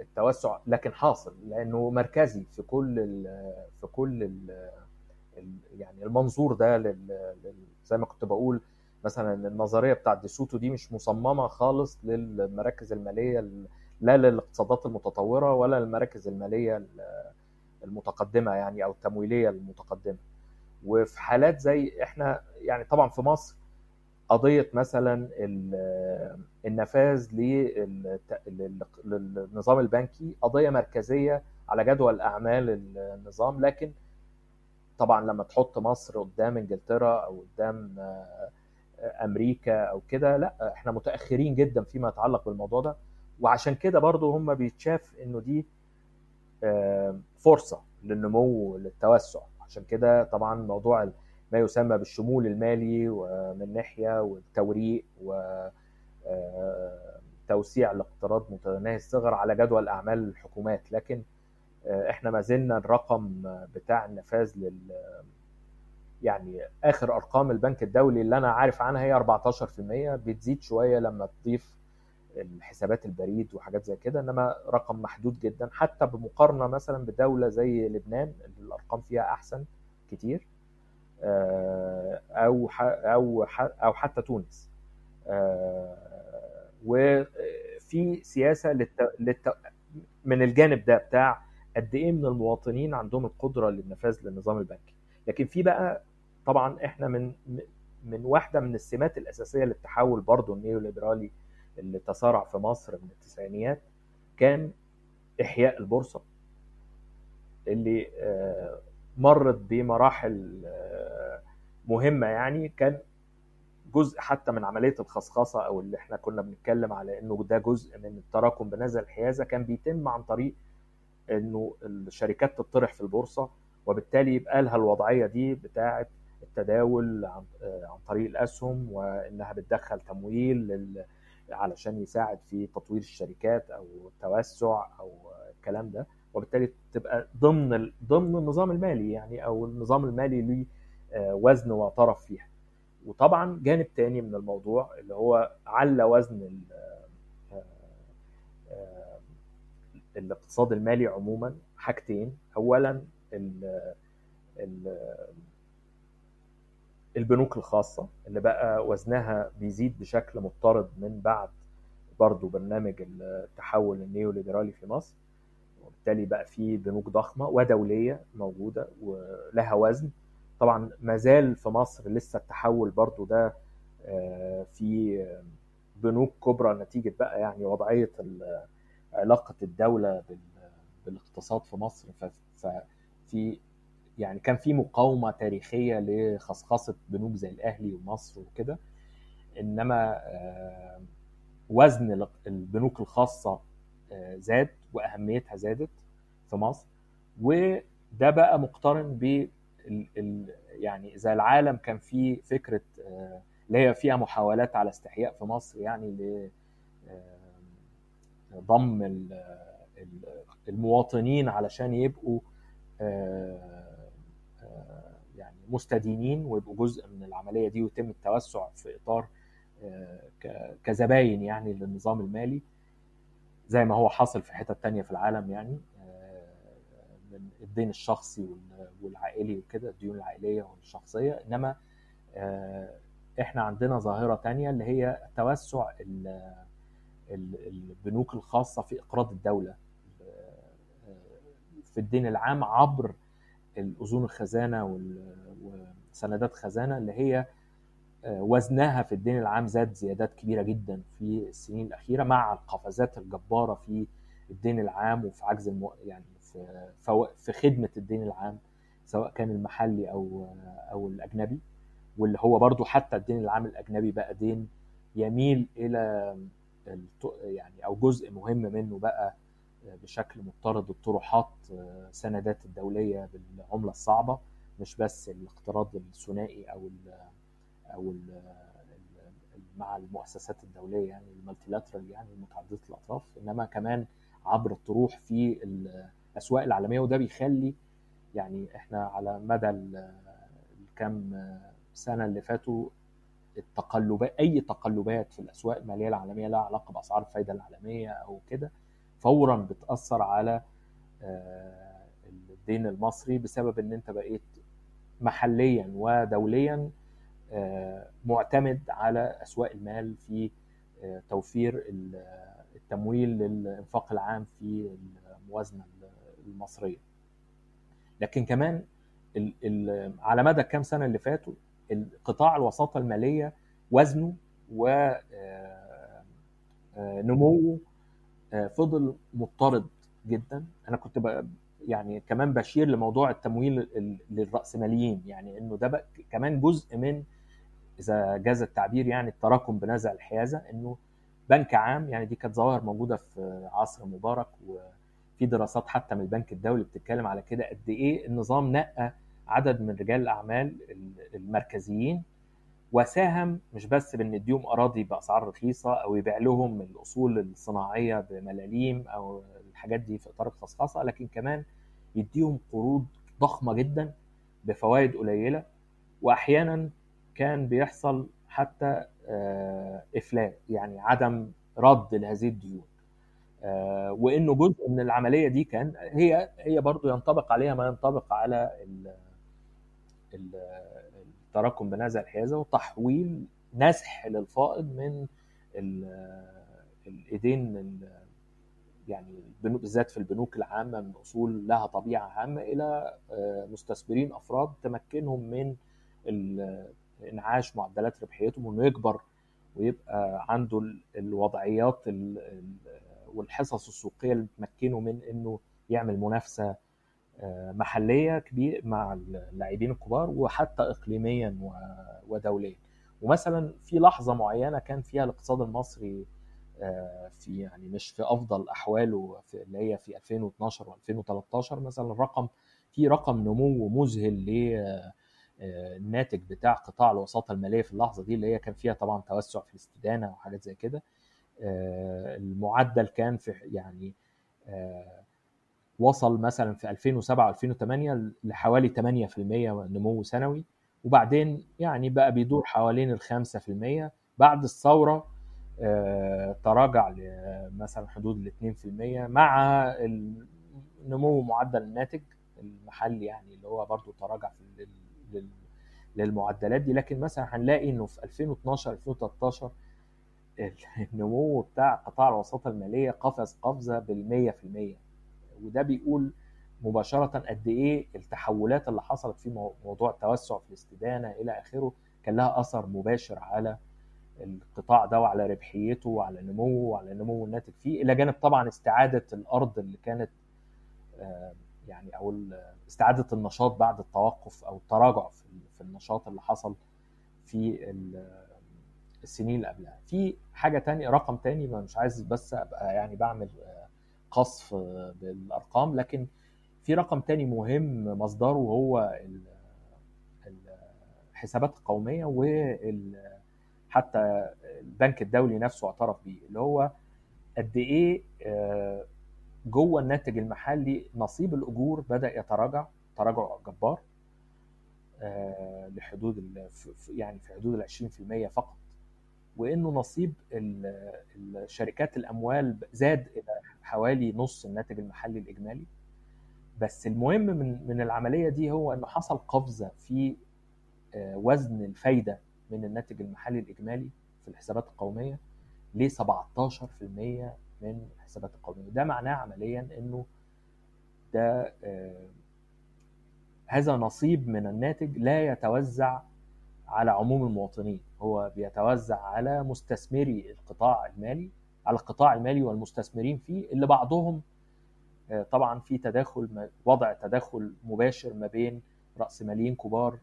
التوسع لكن حاصل لأنه مركزي في كل ال في كل ال يعني المنظور ده زي ما كنت بقول مثلا النظرية بتاعت ديسوتو دي مش مصممة خالص للمراكز المالية لا للاقتصادات المتطورة ولا للمراكز المالية المتقدمة يعني أو التمويلية المتقدمة. وفي حالات زي إحنا يعني طبعا في مصر قضية مثلا النفاذ للنظام البنكي قضية مركزية على جدول أعمال النظام لكن طبعا لما تحط مصر قدام إنجلترا أو قدام أمريكا أو كده لا إحنا متأخرين جدا فيما يتعلق بالموضوع ده. وعشان كده برضو هم بيتشاف إنه دي فرصة للنمو للتوسع. عشان كده طبعا موضوع ما يسمى بالشمول المالي ومن ناحية والتوريق وتوسيع الاقتراض متناهي الصغر على جدول أعمال الحكومات. لكن إحنا ما زلنا الرقم بتاع النفاذ لل يعني آخر أرقام البنك الدولي اللي أنا عارف عنها هي 14% بتزيد شوية لما تضيف الحسابات البريد وحاجات زي كده إنما رقم محدود جدا حتى بمقارنة مثلا بدولة زي لبنان اللي الأرقام فيها أحسن كتير. أو أو أو حتى تونس. وفي سياسة للت... للت... من الجانب ده بتاع قد إيه من المواطنين عندهم القدرة للنفاذ للنظام البنكي. لكن في بقى طبعا إحنا من من واحدة من السمات الأساسية للتحول برضه النيوليبرالي اللي تسارع في مصر من التسعينيات كان إحياء البورصة اللي مرت بمراحل مهمة يعني كان جزء حتى من عملية الخصخصة أو اللي إحنا كنا بنتكلم على إنه ده جزء من التراكم بنزل الحيازة كان بيتم عن طريق إنه الشركات تطرح في البورصة وبالتالي يبقى لها الوضعية دي بتاعه التداول عن, عن طريق الأسهم وإنها بتدخل تمويل لل... علشان يساعد في تطوير الشركات أو التوسع أو الكلام ده. وبالتالي تبقى ضمن. ضمن النظام المالي يعني أو النظام المالي له وزن وطرف فيها وطبعا جانب تاني من الموضوع اللي هو على وزن ال... الاقتصاد المالي عموما حاجتين اولا ال ال البنوك الخاصة اللي بقى وزنها بيزيد بشكل مضطرد من بعد برضو برنامج التحول النيوليبرالي في مصر وبالتالي بقى في بنوك ضخمة ودولية موجودة ولها وزن. طبعا ما زال في مصر لسه التحول برضو ده في بنوك كبرى نتيجة بقى يعني وضعية علاقة الدولة بالاقتصاد في مصر. ففي يعني كان في مقاومة تاريخية لخصخصة بنوك زي الأهلي ومصر وكده. إنما وزن البنوك الخاصة زاد وأهميتها زادت في مصر. وده بقى مقترن ب يعني إذا العالم كان في فكرة اللي هي فيها محاولات على استحياء في مصر يعني ل ضم المواطنين علشان يبقوا يعني مستدينين ويبقوا جزء من العملية دي ويتم التوسع في إطار كزباين يعني للنظام المالي. زي ما هو حاصل في حتت تانية في العالم يعني من الدين الشخصي والعائلي وكده الديون العائلية والشخصية. إنما إحنا عندنا ظاهرة تانية اللي هي توسع البنوك الخاصة في إقراض الدولة. في الدين العام عبر الأذون الخزانة وسندات خزانة اللي هي وزنها في الدين العام زاد زيادات كبيرة جدا في السنين الأخيرة مع القفزات الجبارة في الدين العام وفي عجز المو... يعني في في خدمة الدين العام سواء كان المحلي أو أو الأجنبي. واللي هو برضو حتى الدين العام الأجنبي بقى دين يميل إلى يعني أو جزء مهم منه بقى بشكل مضطرد الطروحات سندات الدولية بالعملة الصعبة مش بس الاقتراض الثنائي أو ال أو مع المؤسسات الدولية يعني المالتيلاترال يعني متعددة الأطراف. إنما كمان عبر الطروح في الأسواق العالمية. وده بيخلي يعني إحنا على مدى الكام سنة اللي فاتوا التقلبات أي تقلبات في الأسواق المالية العالمية لها علاقة بأسعار الفائده العالمية أو كده فورا بتأثر على الدين المصري بسبب إن أنت بقيت محليا ودوليا معتمد على أسواق المال في توفير التمويل للإنفاق العام في الموازنة المصرية. لكن كمان على مدى الكام سنة اللي فاتوا قطاع الوساطة المالية وزنه ونموه فضل مضطرد جدا أنا كنت يعني كمان بشير لموضوع التمويل للرأسماليين يعني إنه ده كمان جزء من إذا جاز التعبير يعني التراكم بنزع الحيازة إنه بنك عام يعني دي كانت ظواهر موجودة في عصر مبارك وفي دراسات حتى من البنك الدولي بتتكلم على كده قد إيه النظام نقى عدد من رجال الأعمال المركزيين وساهم مش بس بإن يديهم أراضي بأسعار رخيصة أو يبيع لهم الأصول الصناعية بملاليم أو الحاجات دي في إطار الخصخصه لكن كمان يديهم قروض ضخمة جدا بفوائد قليلة واحيانا كان بيحصل حتى إفلات يعني عدم رد لهذه الديون. وإنه جزء من العملية دي كان هي هي برضه ينطبق عليها ما ينطبق على التراكم بنزع الحيازة وتحويل نزح للفائض من الإيدين يعني بالذات في البنوك العامة من أصول لها طبيعة عامة إلى مستثمرين أفراد تمكنهم من إنعاش معدلات ربحيتهم وانه يكبر ويبقى عنده الوضعيات والحصص السوقية اللي تمكنه من إنه يعمل منافسة محلية كبير مع اللاعبين الكبار وحتى اقليميا ودوليا. ومثلا في لحظة معينة كان فيها الاقتصاد المصري في يعني مش في أفضل أحواله في اللي هي في 2012 و2013 مثلا الرقم في رقم نمو مذهل للناتج بتاع قطاع الوساطة المالية في اللحظة دي اللي هي كان فيها طبعا توسع في الاستدانة وحاجات زي كده المعدل كان في يعني وصل مثلا في 2007 2008 لحوالي 8% نمو سنوي. وبعدين يعني بقى بيدور حوالين ال 5% بعد الثورة تراجع لمثلا حدود ال 2% مع نمو معدل الناتج المحلي يعني اللي هو برضو تراجع في للمعدلات دي. لكن مثلا هنلاقي إنه في 2012 2013 النمو بتاع قطاع الوساطة المالية قفز قفزه بال 100% وده بيقول مباشرة قد إيه التحولات اللي حصلت في موضوع التوسع في الاستدانة إلى آخره كان لها أثر مباشر على القطاع ده وعلى ربحيته وعلى نموه وعلى نمو الناتج فيه إلى جانب طبعا استعادة الأرض اللي كانت يعني أو استعادة النشاط بعد التوقف أو التراجع في النشاط اللي حصل في السنين اللي قبلها. في حاجة تانية رقم تاني ما مش عايز بس أبقى يعني بعمل قصف بالأرقام لكن في رقم تاني مهم مصدره هو الحسابات القوميه وال حتى البنك الدولي نفسه اعترف بيه اللي هو قد إيه جوه الناتج المحلي نصيب الأجور بدأ يتراجع تراجع جبار لحدود يعني في حدود ال 20% فقط. وإنه نصيب الشركات الأموال زاد إلى حوالي نص الناتج المحلي الإجمالي. بس المهم من من العملية دي هو إنه حصل قفزة في وزن الفايدة من الناتج المحلي الإجمالي في الحسابات القومية ل 17% من الحسابات القوميه ده معناه عمليا إنه ده هذا نصيب من الناتج لا يتوزع على عموم المواطنين. هو بيتوزع على مستثمري القطاع المالي على القطاع المالي والمستثمرين فيه اللي بعضهم طبعا في تداخل وضع تداخل مباشر ما بين رأسماليين كبار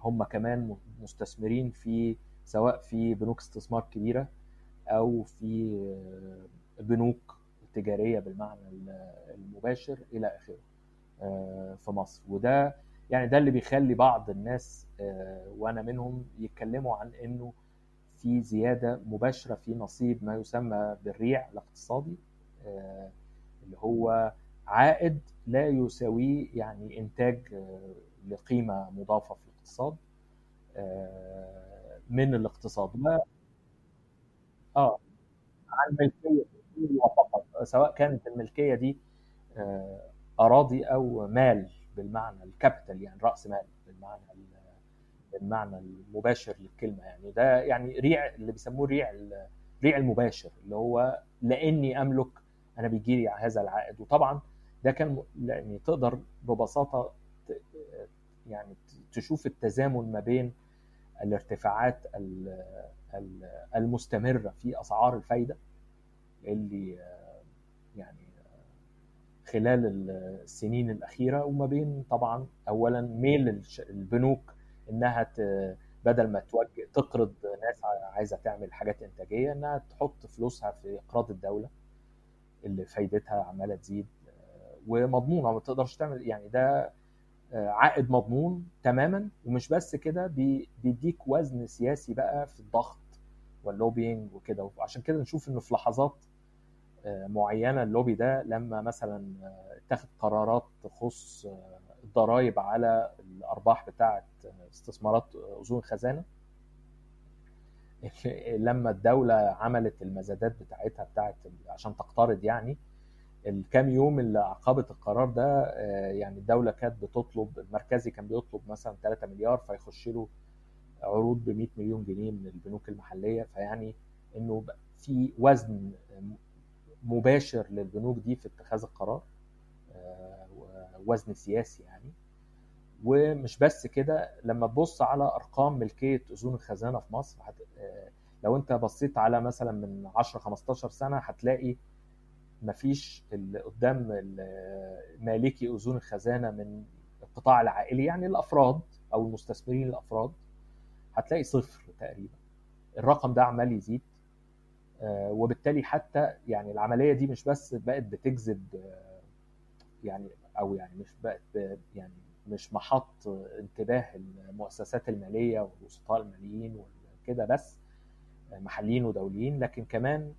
هم كمان مستثمرين في سواء في بنوك استثمار كبيرة أو في بنوك تجارية بالمعنى المباشر إلى آخره في مصر. وده يعني ده اللي بيخلي بعض الناس وأنا منهم يتكلموا عن إنه في زيادة مباشرة في نصيب ما يسمى بالريع الاقتصادي اللي هو عائد لا يساويه يعني إنتاج لقيمة مضافة في الاقتصاد من الاقتصاد. آه. عن ملكية فقط سواء كانت الملكية دي أراضي أو مال بالمعنى الكابيتال يعني رأس مال بالمعنى بالمعنى المباشر للكلمة يعني. ده يعني ريع اللي بيسموه ريع الريع المباشر اللي هو لأني أملك أنا بيجي لي هذا العائد. وطبعا ده كان يعني تقدر ببساطة يعني تشوف التزامن ما بين الارتفاعات المستمرة في أسعار الفايدة اللي يعني خلال السنين الأخيرة وما بين طبعا اولا ميل البنوك إنها بدل ما توجه تقرض ناس عايزة تعمل حاجات إنتاجية إنها تحط فلوسها في إقراض الدولة اللي فايدتها عمالة تزيد ومضمونة ما تقدرش تعمل يعني ده عائد مضمون تماما ومش بس كده بيديك وزن سياسي بقى في الضغط وال lobbying وكده. وعشان كده نشوف إنه في لحظات معينة اللوبي ده لما مثلا اتخذ قرارات تخص الضرائب على الأرباح بتاعة استثمارات أذون الخزانه لما الدولة عملت المزادات بتاعتها بتاعت عشان تقترض يعني الكام يوم اللي عقبت القرار ده يعني الدولة كانت بتطلب المركزي كان بيطلب مثلا 3 مليار فيخش له عروض ب 100 مليون جنيه من البنوك المحلية. فيعني إنه في وزن مباشر للبنوك دي في اتخاذ القرار وزن سياسي يعني. ومش بس كده لما تبص على أرقام ملكية أذون الخزانة في مصر هت... لو أنت بصيت على مثلا من 10 15 سنة هتلاقي مفيش قدام مالكي أذون الخزانه من القطاع العائلي يعني الأفراد أو المستثمرين الأفراد هتلاقي صفر تقريبا. الرقم ده عمال يزيد وبالتالي حتى يعني العملية دي مش بس بقت بتجذب يعني أو يعني مش بقت يعني مش محط انتباه المؤسسات المالية والوسطاء الماليين وكده بس محليين ودوليين لكن كمان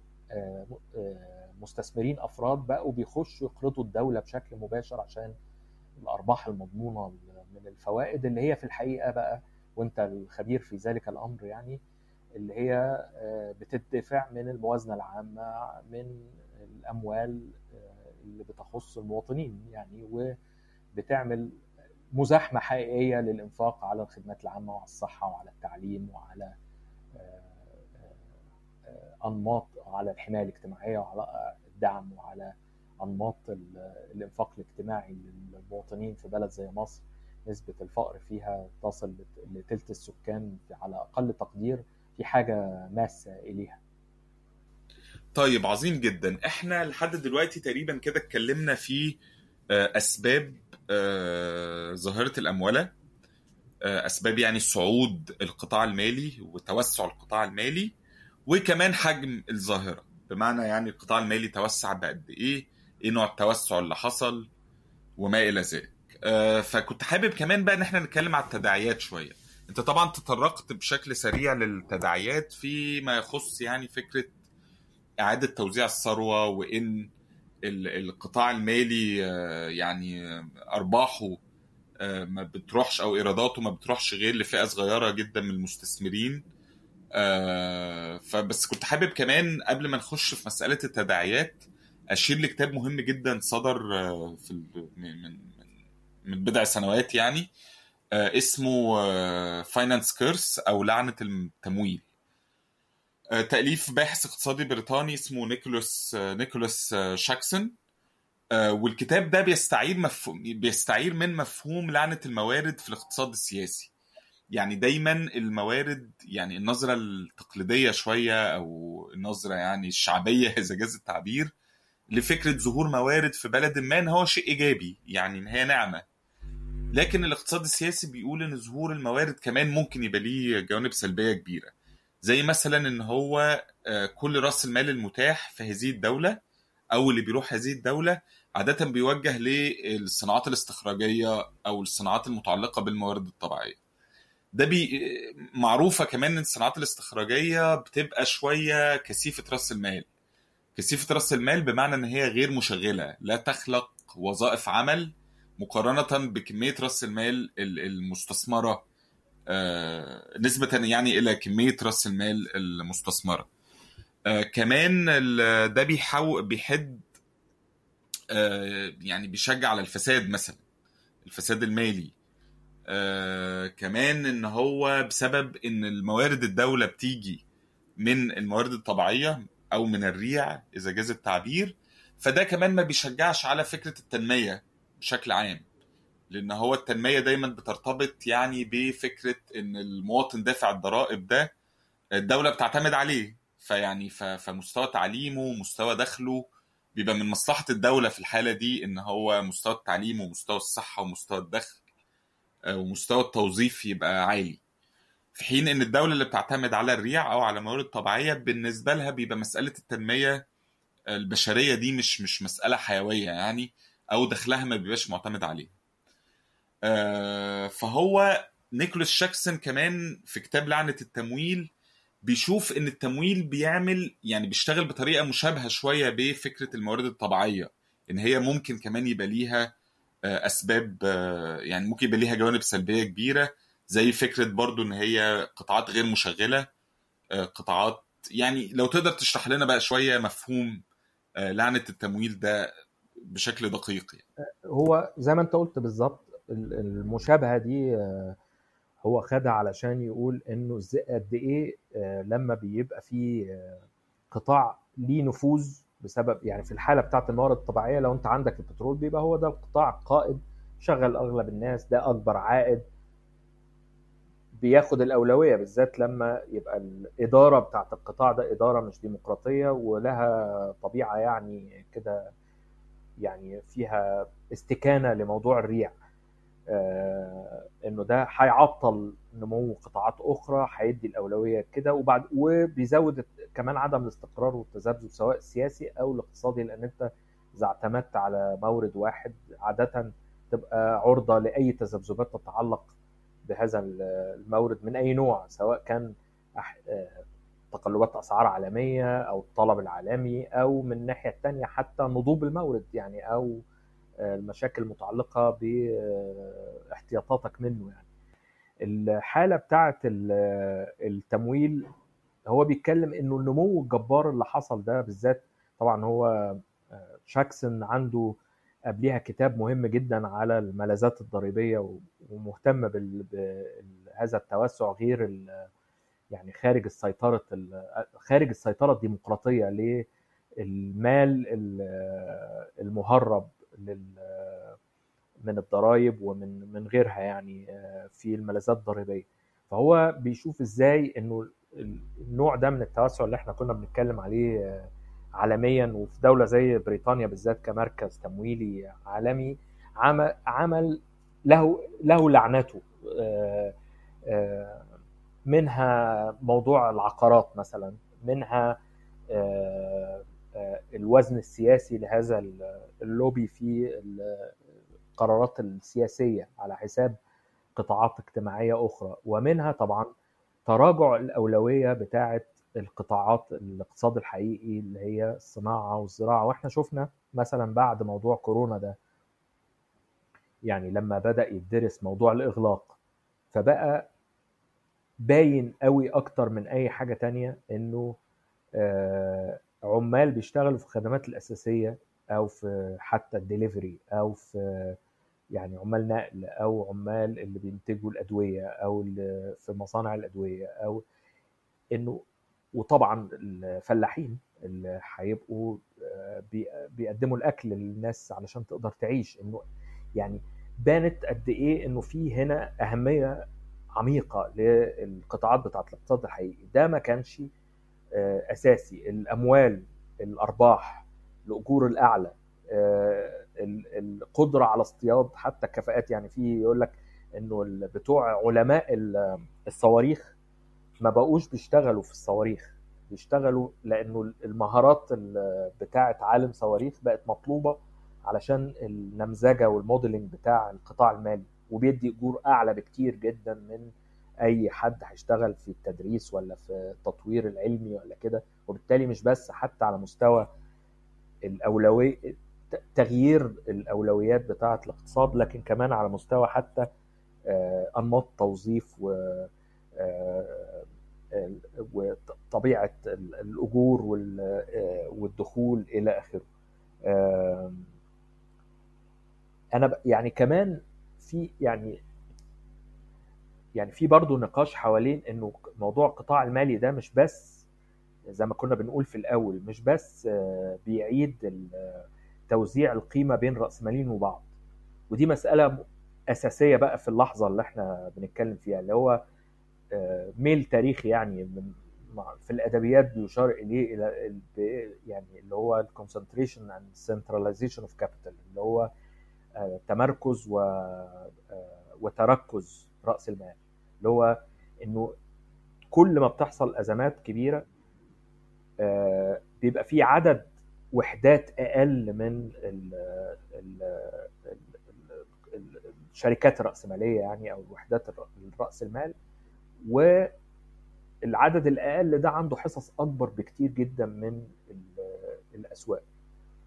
مستثمرين أفراد بقوا بيخشوا يقرضوا الدولة بشكل مباشر عشان الأرباح المضمونة من الفوائد اللي هي في الحقيقة بقى وأنت الخبير في ذلك الأمر يعني اللي هي بتدفع من الموازنة العامة من الأموال اللي بتخص المواطنين يعني وبتعمل مزاحمة حقيقية للإنفاق على الخدمات العامة وعلى الصحة وعلى التعليم وعلى أنماط على الحماية الاجتماعية وعلى الدعم وعلى أنماط الإنفاق الاجتماعي للمواطنين في بلد زي مصر. نسبة الفقر فيها تصل لثلث السكان على أقل تقدير في حاجة ماسة إليها. طيب عظيم جدا. إحنا لحد دلوقتي تقريبا كده اتكلمنا في أسباب ظاهرة الاموله أسباب يعني صعود القطاع المالي وتوسع القطاع المالي. وكمان حجم الظاهرة. بمعنى يعني القطاع المالي توسع بقد إيه؟ إيه نوع التوسع اللي حصل؟ وما إلى ذلك. فكنت حابب كمان بقى إن إحنا نتكلم على التداعيات شوية. أنت طبعا تطرقت بشكل سريع للتداعيات فيما يخص يعني فكرة إعادة توزيع الثروة وإن القطاع المالي يعني أرباحه ما بتروحش أو إيراداته ما بتروحش غير لفئة صغيرة جدا من المستثمرين. فبس كنت حابب كمان قبل ما نخش في مسألة التداعيات أشير لكتاب مهم جدا صدر في من من بضع سنوات يعني اسمه Finance Curse أو لعنة التمويل. تأليف باحث اقتصادي بريطاني اسمه نيكولاس نيكولاس شاكسون. والكتاب ده بيستعير مفهوم بيستعير من مفهوم لعنة الموارد في الاقتصاد السياسي. يعني دايما الموارد يعني النظرة التقليدية شوية أو النظرة يعني الشعبية إذا جاز التعبير لفكرة ظهور موارد في بلد ما إن هو شيء إيجابي يعني إن هي نعمة لكن الاقتصاد السياسي بيقول إن ظهور الموارد كمان ممكن يبقى ليه جوانب سلبية كبيرة. زي مثلا إن هو كل رأس المال المتاح في هذه الدولة أو اللي بيروح هذه الدولة عاده بيوجه للصناعات الاستخراجية أو الصناعات المتعلقة بالموارد الطبيعية. ده بي معروفة كمان إن الصناعات الاستخراجية بتبقى شوية كثيفة رأس المال. كثيفة رأس المال بمعنى إن هي غير مشغلة لا تخلق وظائف عمل مقارنة بكمية رأس المال المستثمرة نسبة يعني إلى كمية رأس المال المستثمرة. كمان ده بيحاول بيحد يعني بيشجع على الفساد مثلا الفساد المالي. كمان إن هو بسبب إن الموارد الدولة بتيجي من الموارد الطبيعية أو من الريع إذا جاز التعبير فده كمان ما بيشجعش على فكرة التنمية بشكل عام لأن هو التنمية دايما بترتبط يعني بفكرة إن المواطن دافع الضرائب ده الدولة بتعتمد عليه فيعني فمستوى تعليمه مستوى دخله بيبقى من مصلحة الدولة في الحالة دي إن هو مستوى التعليم ومستوى الصحة ومستوى الدخل آه، ومستوى التوظيف يبقى عالي. في حين إن الدولة اللي بتعتمد على الريع أو على موارد طبيعيه بالنسبة لها بيبقى مسألة التنمية البشرية دي مش مش مسألة حيوية يعني أو دخلها ما بيبقاش معتمد عليه آه، فهو نيكولاس شاكسون كمان في كتاب لعنة التمويل بيشوف إن التمويل بيعمل يعني بيشتغل بطريقة مشابهة شوية بفكرة الموارد الطبيعية إن هي ممكن كمان يبقى ليها آه، أسباب آه، يعني ممكن يبقى ليها جوانب سلبية كبيرة زي فكرة برضو إن هي قطاعات غير مشغلة آه، قطاعات يعني لو تقدر تشرح لنا بقى شوية مفهوم آه، لعنة التمويل ده بشكل دقيق يعني. هو زي ما أنت قلت بالظبط ال- المشابهة دي آه، هو خدها علشان يقول إنه قد إيه آه، لما بيبقى في آه، قطاع ليه نفوذ بسبب يعني في الحالة بتاعت الموارد الطبيعية لو أنت عندك البترول بيبقى هو ده القطاع القائد شغل أغلب الناس ده أكبر عائد بياخد الأولوية بالذات لما يبقى الإدارة بتاعت القطاع ده إدارة مش ديمقراطية ولها طبيعة يعني كده يعني فيها استكانة لموضوع الريع. إنه ده هيعطل نمو قطاعات أخرى هيدي الاولويه كده وبعد وبيزود كمان عدم الاستقرار والتذبذب سواء سياسي أو الاقتصادي لأن أنت إذا اعتمدت على مورد واحد عادة تبقى عرضة لأي تذبذبات تتعلق بهذا المورد من أي نوع سواء كان آه، تقلبات أسعار عالمية أو الطلب العالمي أو من الناحية الثانية حتى نضوب المورد يعني أو آه، المشاكل المتعلقة باحتياطاتك منه يعني. الحالة بتاعه ال- التمويل هو بيتكلم إنه النمو الجبار اللي حصل ده بالذات طبعا هو آه، شاكسون عنده قبليها كتاب مهم جدا على الملاذات الضريبية ومهتم بهذا التوسع غير يعني خارج السيطرة ال- خارج السيطرة الديمقراطية للمال ال- المهرب. لل- من الضرائب ومن من غيرها يعني في الملاذات الضريبية. فهو بيشوف إزاي إنه النوع ده من التوسع اللي إحنا كنا بنتكلم عليه عالميا وفي دولة زي بريطانيا بالذات كمركز تمويلي عالمي عمل عمل له له لعنته آه، آه، منها موضوع العقارات مثلا منها آه، آه، الوزن السياسي لهذا اللوبي في القرارات السياسية على حساب قطاعات اجتماعية أخرى. ومنها طبعا تراجع الأولوية بتاعه القطاعات الاقتصاد الحقيقي اللي هي الصناعة والزراعة. وإحنا شفنا مثلا بعد موضوع كورونا ده يعني لما بدأ يدرس موضوع الإغلاق فبقى باين قوي أكتر من أي حاجة تانية إنه آه، عمال بيشتغلوا في الخدمات الأساسية أو في حتى الدليفري أو في يعني عمال نقل أو عمال اللي بينتجوا الأدوية أو اللي في مصانع الأدوية أو إنه وطبعا الفلاحين اللي هيبقوا آه، بي- بيقدموا الأكل للناس علشان تقدر تعيش. إنه يعني بانت قد إيه إنه في هنا أهمية عميقة للقطاعات بتاعة الأقتصاد الحقيقي. ده ما كانش أساسي. الأموال الأرباح الأجور الأعلى آه، ال- القدرة على اصطياد حتى الكفاءات. يعني في يقول لك إنه بتوع علماء ال- الصواريخ ما بقوش بيشتغلوا في الصواريخ. بيشتغلوا لأنه المهارات ال- بتاعه عالم صواريخ بقت مطلوبة علشان النمذجة والموديلنج بتاع القطاع المالي وبيدي أجور أعلى بكتير جدا من أي حد هيشتغل في التدريس ولا في التطوير العلمي ولا كده. وبالتالي مش بس حتى على مستوى الاولويه تغيير الأولويات بتاعة الاقتصاد لكن كمان على مستوى حتى آه، أنماط توظيف و آه، ال- وطبيعه ال- الأجور وال- آه، والدخول إلى آخره. أنا يعني كمان في يعني يعني في برضه نقاش حوالين إنه موضوع القطاع المالي ده مش بس زي ما كنا بنقول في الأول مش بس آه، بيعيد توزيع القيمة بين راسماليين وبعض. ودي مسألة أساسية بقى في اللحظة اللي إحنا بنتكلم فيها اللي هو آه، ميل تاريخي يعني من في الأدبيات بيشار إليه إلى يعني اللي هو ال concentration and centralization of capital اللي هو تمركز و وتركز رأس المال. اللي هو إنه كل ما بتحصل أزمات كبيرة بيبقى في عدد وحدات أقل من ال ال ال الشركات الرأسمالية يعني أو الوحدات راس المال والعدد الأقل ده عنده حصص أكبر بكتير جدا من الأسواق.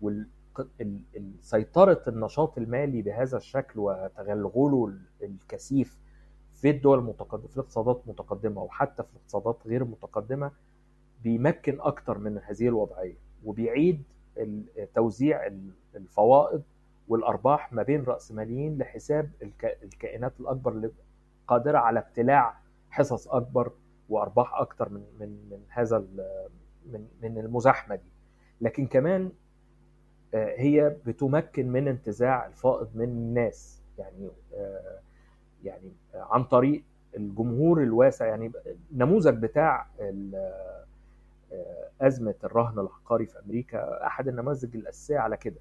وسيطره النشاط المالي بهذا الشكل وتغلغله الكثيف في الدول المتقدمه في الاقتصادات المتقدمه وحتى في الاقتصادات غير المتقدمه بيمكن أكتر من هذه الوضعية وبيعيد توزيع الفوائض والأرباح ما بين راسماليين لحساب الكائنات الأكبر اللي قادرة على ابتلاع حصص أكبر وأرباح أكتر من من من هذا من من المزاحمة دي. لكن كمان هي بتمكن من انتزاع الفائض من الناس. يعني يعني عن طريق الجمهور الواسع يعني النموذج بتاع أزمة الرهن العقاري في أمريكا أحد النماذج الأساسية على كده.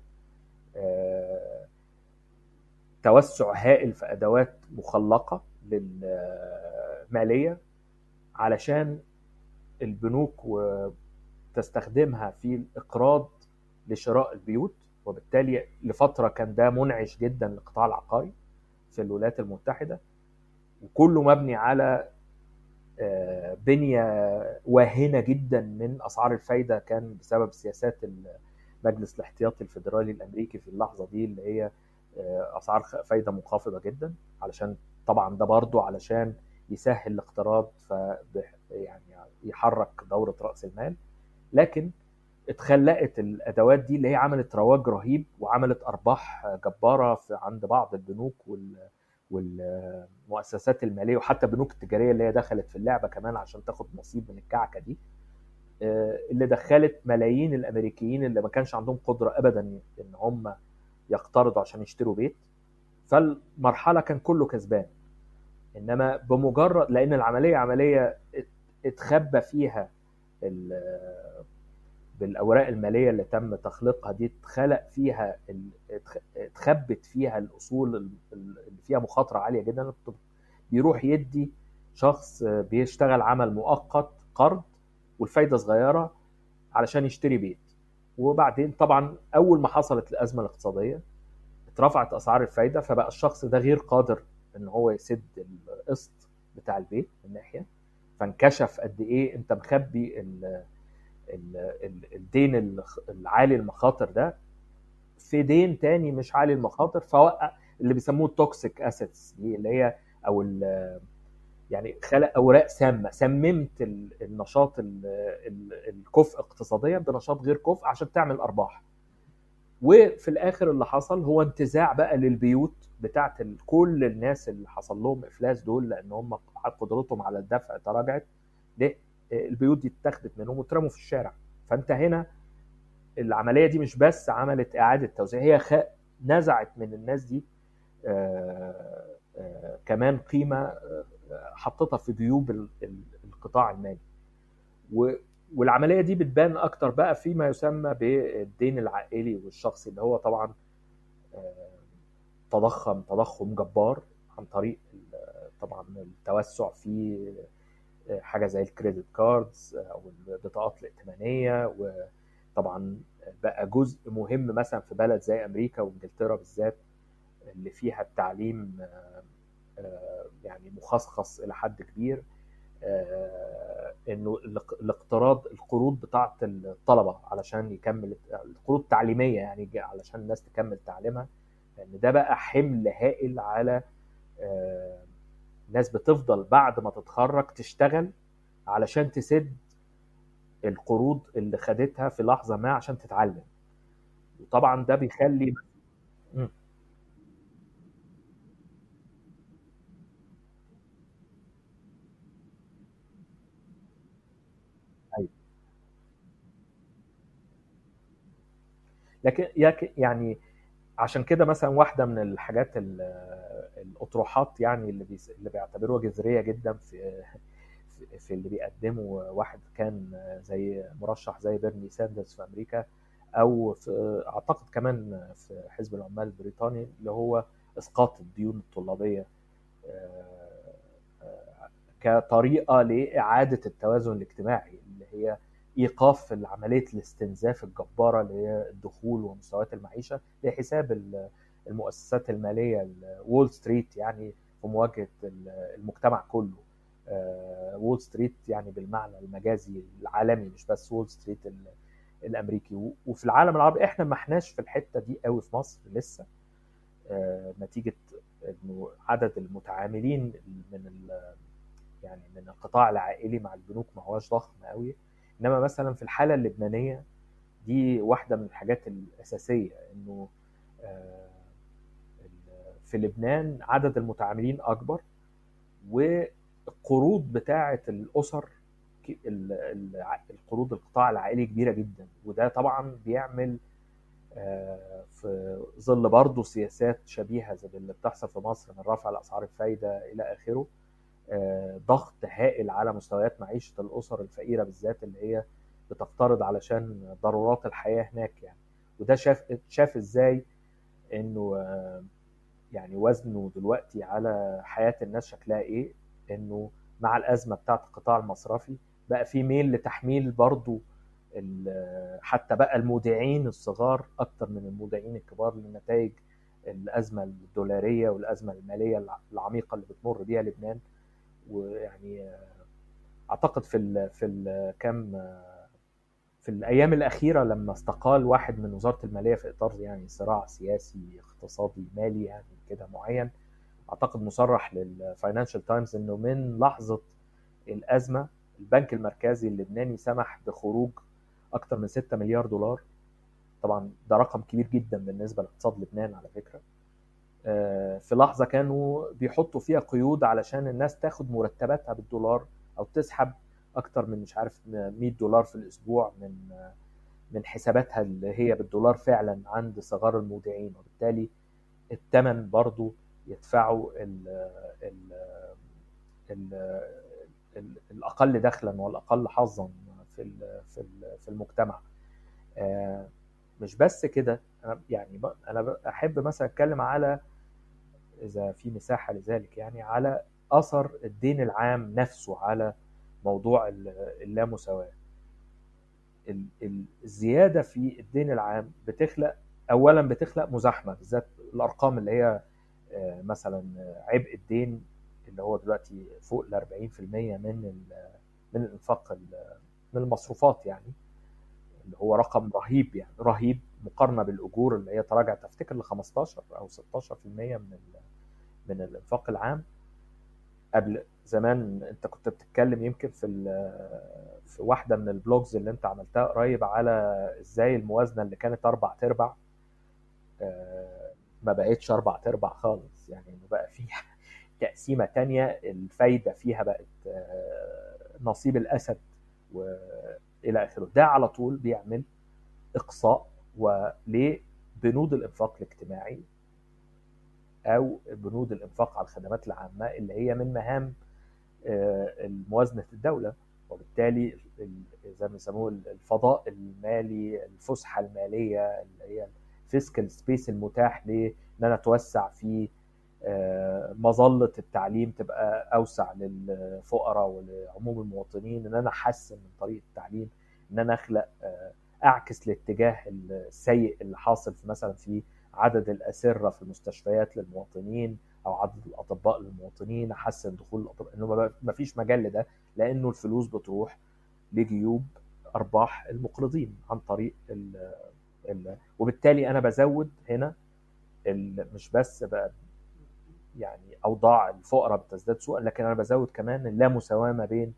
توسع هائل في أدوات مخلقة للمالية علشان البنوك تستخدمها في الإقراض لشراء البيوت وبالتالي لفترة كان ده منعش جدا للقطاع العقاري. في الولايات المتحدة وكله مبني على بنية واهنة جدا من أسعار الفايدة كان بسبب سياسات المجلس الاحتياطي الفيدرالي الأمريكي في اللحظة دي اللي هي أسعار فايدة منخفضة جدا علشان طبعا ده برضه علشان يسهل الاقتراض ف يعني يحرك دورة رأس المال. لكن اتخلقت الأدوات دي اللي هي عملت رواج رهيب وعملت أرباح جبارة في عند بعض البنوك وال والمؤسسات المالية وحتى البنوك التجارية اللي هي دخلت في اللعبة كمان عشان تاخد نصيب من الكعكة دي. اللي دخلت ملايين الأمريكيين اللي ما كانش عندهم قدرة ابدا إن هم يقترضوا عشان يشتروا بيت. فالمرحلة كان كله كسبان. إنما بمجرد لأن العملية عملية اتخبى فيها بالأوراق المالية اللي تم تخليقها دي اتخلق فيها اتخبت فيها الأصول اللي فيها مخاطرة عالية جدا. بيروح يدي شخص بيشتغل عمل مؤقت قرض والفايدة صغيرة علشان يشتري بيت. وبعدين طبعا أول ما حصلت الأزمة الاقتصادية اترفعت أسعار الفايدة فبقى الشخص ده غير قادر إن هو يسد القسط بتاع البيت من ناحية. فانكشف قد إيه أنت مخبي الدين العالي المخاطر ده في دين تاني مش عالي المخاطر فوقع اللي بيسموه ال toxic assets دي اللي هي أو يعني خلق أوراق سامة سممت النشاط الكفء اقتصاديا بنشاط غير كفء عشان تعمل أرباح. وفي الآخر اللي حصل هو انتزاع بقى للبيوت بتاعت كل الناس اللي حصل لهم إفلاس دول لأن هم قدرتهم على الدفع تراجعت ده البيوت دي اتاخدت منهم واترموا في الشارع. فانت هنا العملية دي مش بس عملت إعادة توزيع هي خ... نزعت من الناس دي آآ آآ كمان قيمة حطتها في جيوب القطاع المالي. و... والعملية دي بتبان أكتر بقى فيما يسمى بالدين العائلي والشخصي اللي هو طبعا تضخم تضخم جبار عن طريق طبعا التوسع في حاجة زي الكريدت كاردز أو البطاقات الائتمانية وطبعا بقى جزء مهم مثلا في بلد زي أمريكا وإنجلترا بالذات اللي فيها التعليم يعني مخصص إلى حد كبير إنه الاقتراض القروض بتاعة الطلبة علشان يكمل القروض التعليمية يعني علشان الناس تكمل تعليمها لأن ده بقى حمل هائل على ناس بتفضل بعد ما تتخرج تشتغل علشان تسد القروض اللي خدتها في لحظة ما عشان تتعلم وطبعا ده بيخلي. أيوة. لكن يعني عشان كده مثلا واحدة من الحاجات الأطروحات يعني اللي. اللي بيعتبروها جذرية جدا في في اللي بيقدمه واحد كان زي مرشح زي بيرني ساندرز في أمريكا أو في أعتقد كمان في حزب العمال البريطاني اللي هو إسقاط الديون الطلابية كطريقة لإعادة التوازن الاجتماعي اللي هي إيقاف عملية الاستنزاف الجبارة اللي هي الدخول ومستويات المعيشة لحساب المؤسسات المالية وول ستريت يعني في مواجهة المجتمع كله. وول ستريت يعني بالمعنى المجازي العالمي مش بس وول ستريت الأمريكي. وفي العالم العربي إحنا ما إحناش في الحتة دي قوي في مصر لسه. نتيجة إنه عدد المتعاملين من يعني من القطاع العائلي مع البنوك ما هواش ضخم قوي. انما مثلا في الحاله اللبنانيه دي واحدة من الحاجات الاساسيه انه في لبنان عدد المتعاملين اكبر والقروض بتاعه الاسر القروض القطاع العائلي كبيره جدا وده طبعا بيعمل في ظل برضه سياسات شبيهة زي اللي بتحصل في مصر من رفع الأسعار الفايدة إلى آخره. ضغط هائل على مستويات معيشة الأسر الفقيرة بالذات اللي هي بتقترض علشان ضرورات الحياة هناك يعني. وده شاف شاف إزاي إنه يعني وزنه دلوقتي على حياة الناس شكلها إيه؟ إنه مع الأزمة بتاعت القطاع المصرفي بقى في ميل لتحميل برضه حتى بقى المودعين الصغار أكتر من المودعين الكبار لنتائج الأزمة الدولارية والأزمة المالية العميقة اللي بتمر بيها لبنان. ويعني أعتقد في ال في الكام في الأيام الأخيرة لما استقال واحد من وزارة المالية في إطار يعني صراع سياسي اقتصادي مالي يعني كده معين أعتقد مصرح للفاينانشال تايمز إنه من لحظة الأزمة البنك المركزي اللبناني سمح بخروج أكثر من 6 مليار دولار. طبعا ده رقم كبير جدا بالنسبة لاقتصاد لبنان على فكرة. في لحظة كانوا بيحطوا فيها قيود علشان الناس تاخد مرتباتها بالدولار أو تسحب أكتر من مش عارف 100 دولار في الأسبوع من من حساباتها اللي هي بالدولار فعلا عند صغار المودعين. وبالتالي الثمن برضو يدفعوا ال ال ال ال الأقل دخلا والأقل حظا في في في المجتمع. مش بس كده يعني أنا أحب مثلا أتكلم على إذا في مساحة لذلك يعني على أثر الدين العام نفسه على موضوع اللامساواة. الزيادة في الدين العام بتخلق اولا بتخلق مزاحمة بالذات الأرقام اللي هي مثلا عبء الدين اللي هو دلوقتي فوق ال 40% من من الإنفاق من المصروفات يعني. اللي هو رقم رهيب يعني رهيب مقارنة بالأجور اللي هي تراجعت افتكر ل 15 أو 16% من من الإنفاق العام؟ قبل زمان أنت كنت بتتكلم يمكن في في واحدة من البلوجز اللي أنت عملتها قريب على إزاي الموازنة اللي كانت أربع تربع ما بقتش أربع تربع خالص. يعني إنه بقى فيها تقسيمة تانية الفايدة فيها بقت نصيب الأسد والى آخره. ده على طول بيعمل إقصاء ولبنود الإنفاق الاجتماعي أو بنود الإنفاق على الخدمات العامة اللي هي من مهام موازنه الدولة. وبالتالي زي ما بيسموه الفضاء المالي الفسحة المالية اللي هي ال fiscal space المتاح لأن أنا اتوسع في مظلة التعليم تبقى أوسع للفقراء ولعموم المواطنين إن أنا أحسن من طريقة التعليم إن أنا أخلق أعكس الاتجاه السيء اللي حاصل في مثلا في عدد الأسرة في المستشفيات للمواطنين أو عدد الأطباء للمواطنين أحسن دخول الأطباء إنه ما فيش مجال لده لأنه الفلوس بتروح لجيوب أرباح المقرضين عن طريق ال ال وبالتالي أنا بزود هنا مش بس يعني أوضاع الفقراء بتزداد سوءا لكن أنا بزود كمان اللامساواة ما بين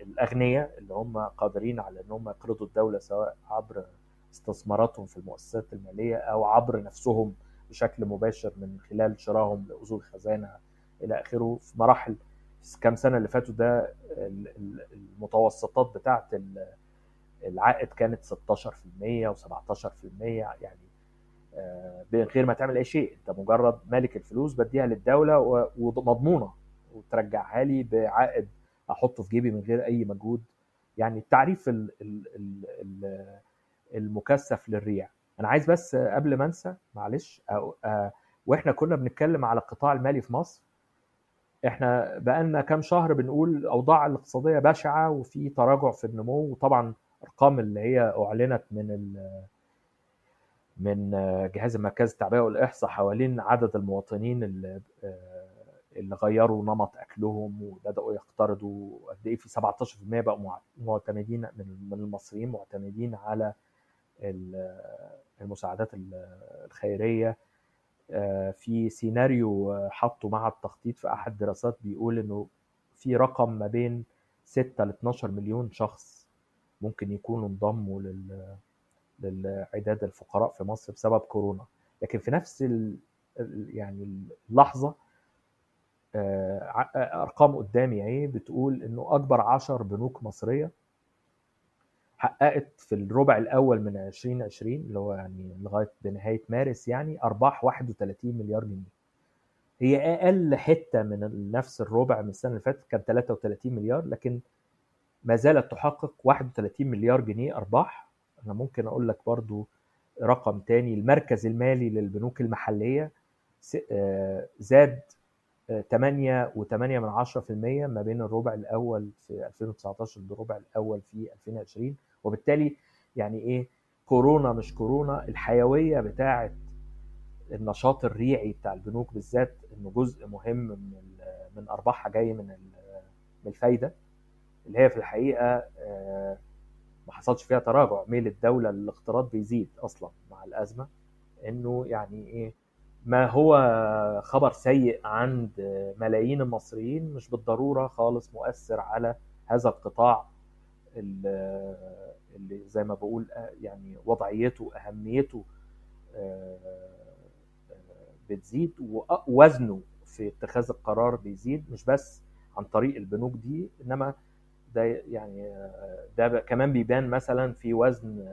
الأغنياء اللي هم قادرين على إن هم يقرضوا الدولة سواء عبر استثماراتهم في المؤسسات المالية أو عبر نفسهم بشكل مباشر من خلال شرائهم لاصول خزانة إلى آخره. في مراحل كام سنة اللي فاتوا ده المتوسطات بتاعه العائد كانت 16% و17% يعني من غير ما تعمل أي شيء. أنت مجرد مالك الفلوس بديها للدولة ومضمونة وترجعها لي بعائد أحطه في جيبي من غير أي مجهود. يعني التعريف ال ال ال المكثف للريع. أنا عايز بس قبل ما أنسى معلش آه وإحنا كنا بنتكلم على القطاع المالي في مصر. إحنا بقالنا كام شهر بنقول الاوضاع الاقتصادية بشعة وفي تراجع في النمو. وطبعا أرقام اللي هي أعلنت من من جهاز المركز التعبئة والإحصاء حوالين عدد المواطنين اللي اللي غيروا نمط أكلهم وبدأوا يقترضوا قد إيه في 17% بقوا معتمدين من المصريين معتمدين على المساعدات الخيرية. في سيناريو حطه مع التخطيط في أحد الدراسات بيقول إنه في رقم ما بين 6 ل 12 مليون شخص ممكن يكونوا انضموا لل للعداد الفقراء في مصر بسبب كورونا. لكن في نفس ال... يعني اللحظة أرقام قدامي أهي بتقول إنه أكبر 10 بنوك مصرية حققت في الربع الأول من 2020 اللي هو يعني لغاية بنهاية مارس يعني أرباح 31 مليار جنيه. هي أقل حتة من نفس الربع من السنة اللي فاتت كان 33 مليار لكن ما زالت تحقق 31 مليار جنيه أرباح أنا ممكن أقول لك برضو رقم تاني المركز المالي للبنوك المحلية زاد 8 و8 من 10% ما بين الربع الأول في 2019 بالربع الأول في 2020 وبالتالي يعني إيه كورونا مش كورونا الحيوية بتاعه النشاط الريعي بتاع البنوك بالذات إنه جزء مهم من من أرباحها جاي من الفايدة اللي هي في الحقيقة ما حصلش فيها تراجع ميل الدولة للاقتراض بيزيد أصلا مع الأزمة. إنه يعني إيه ما هو خبر سيء عند ملايين المصريين مش بالضرورة خالص مؤثر على هذا القطاع اللي زي ما بقول يعني وضعيته أهميته بتزيد ووزنه في اتخاذ القرار بيزيد مش بس عن طريق البنوك دي إنما ده يعني ده كمان بيبان مثلا في وزن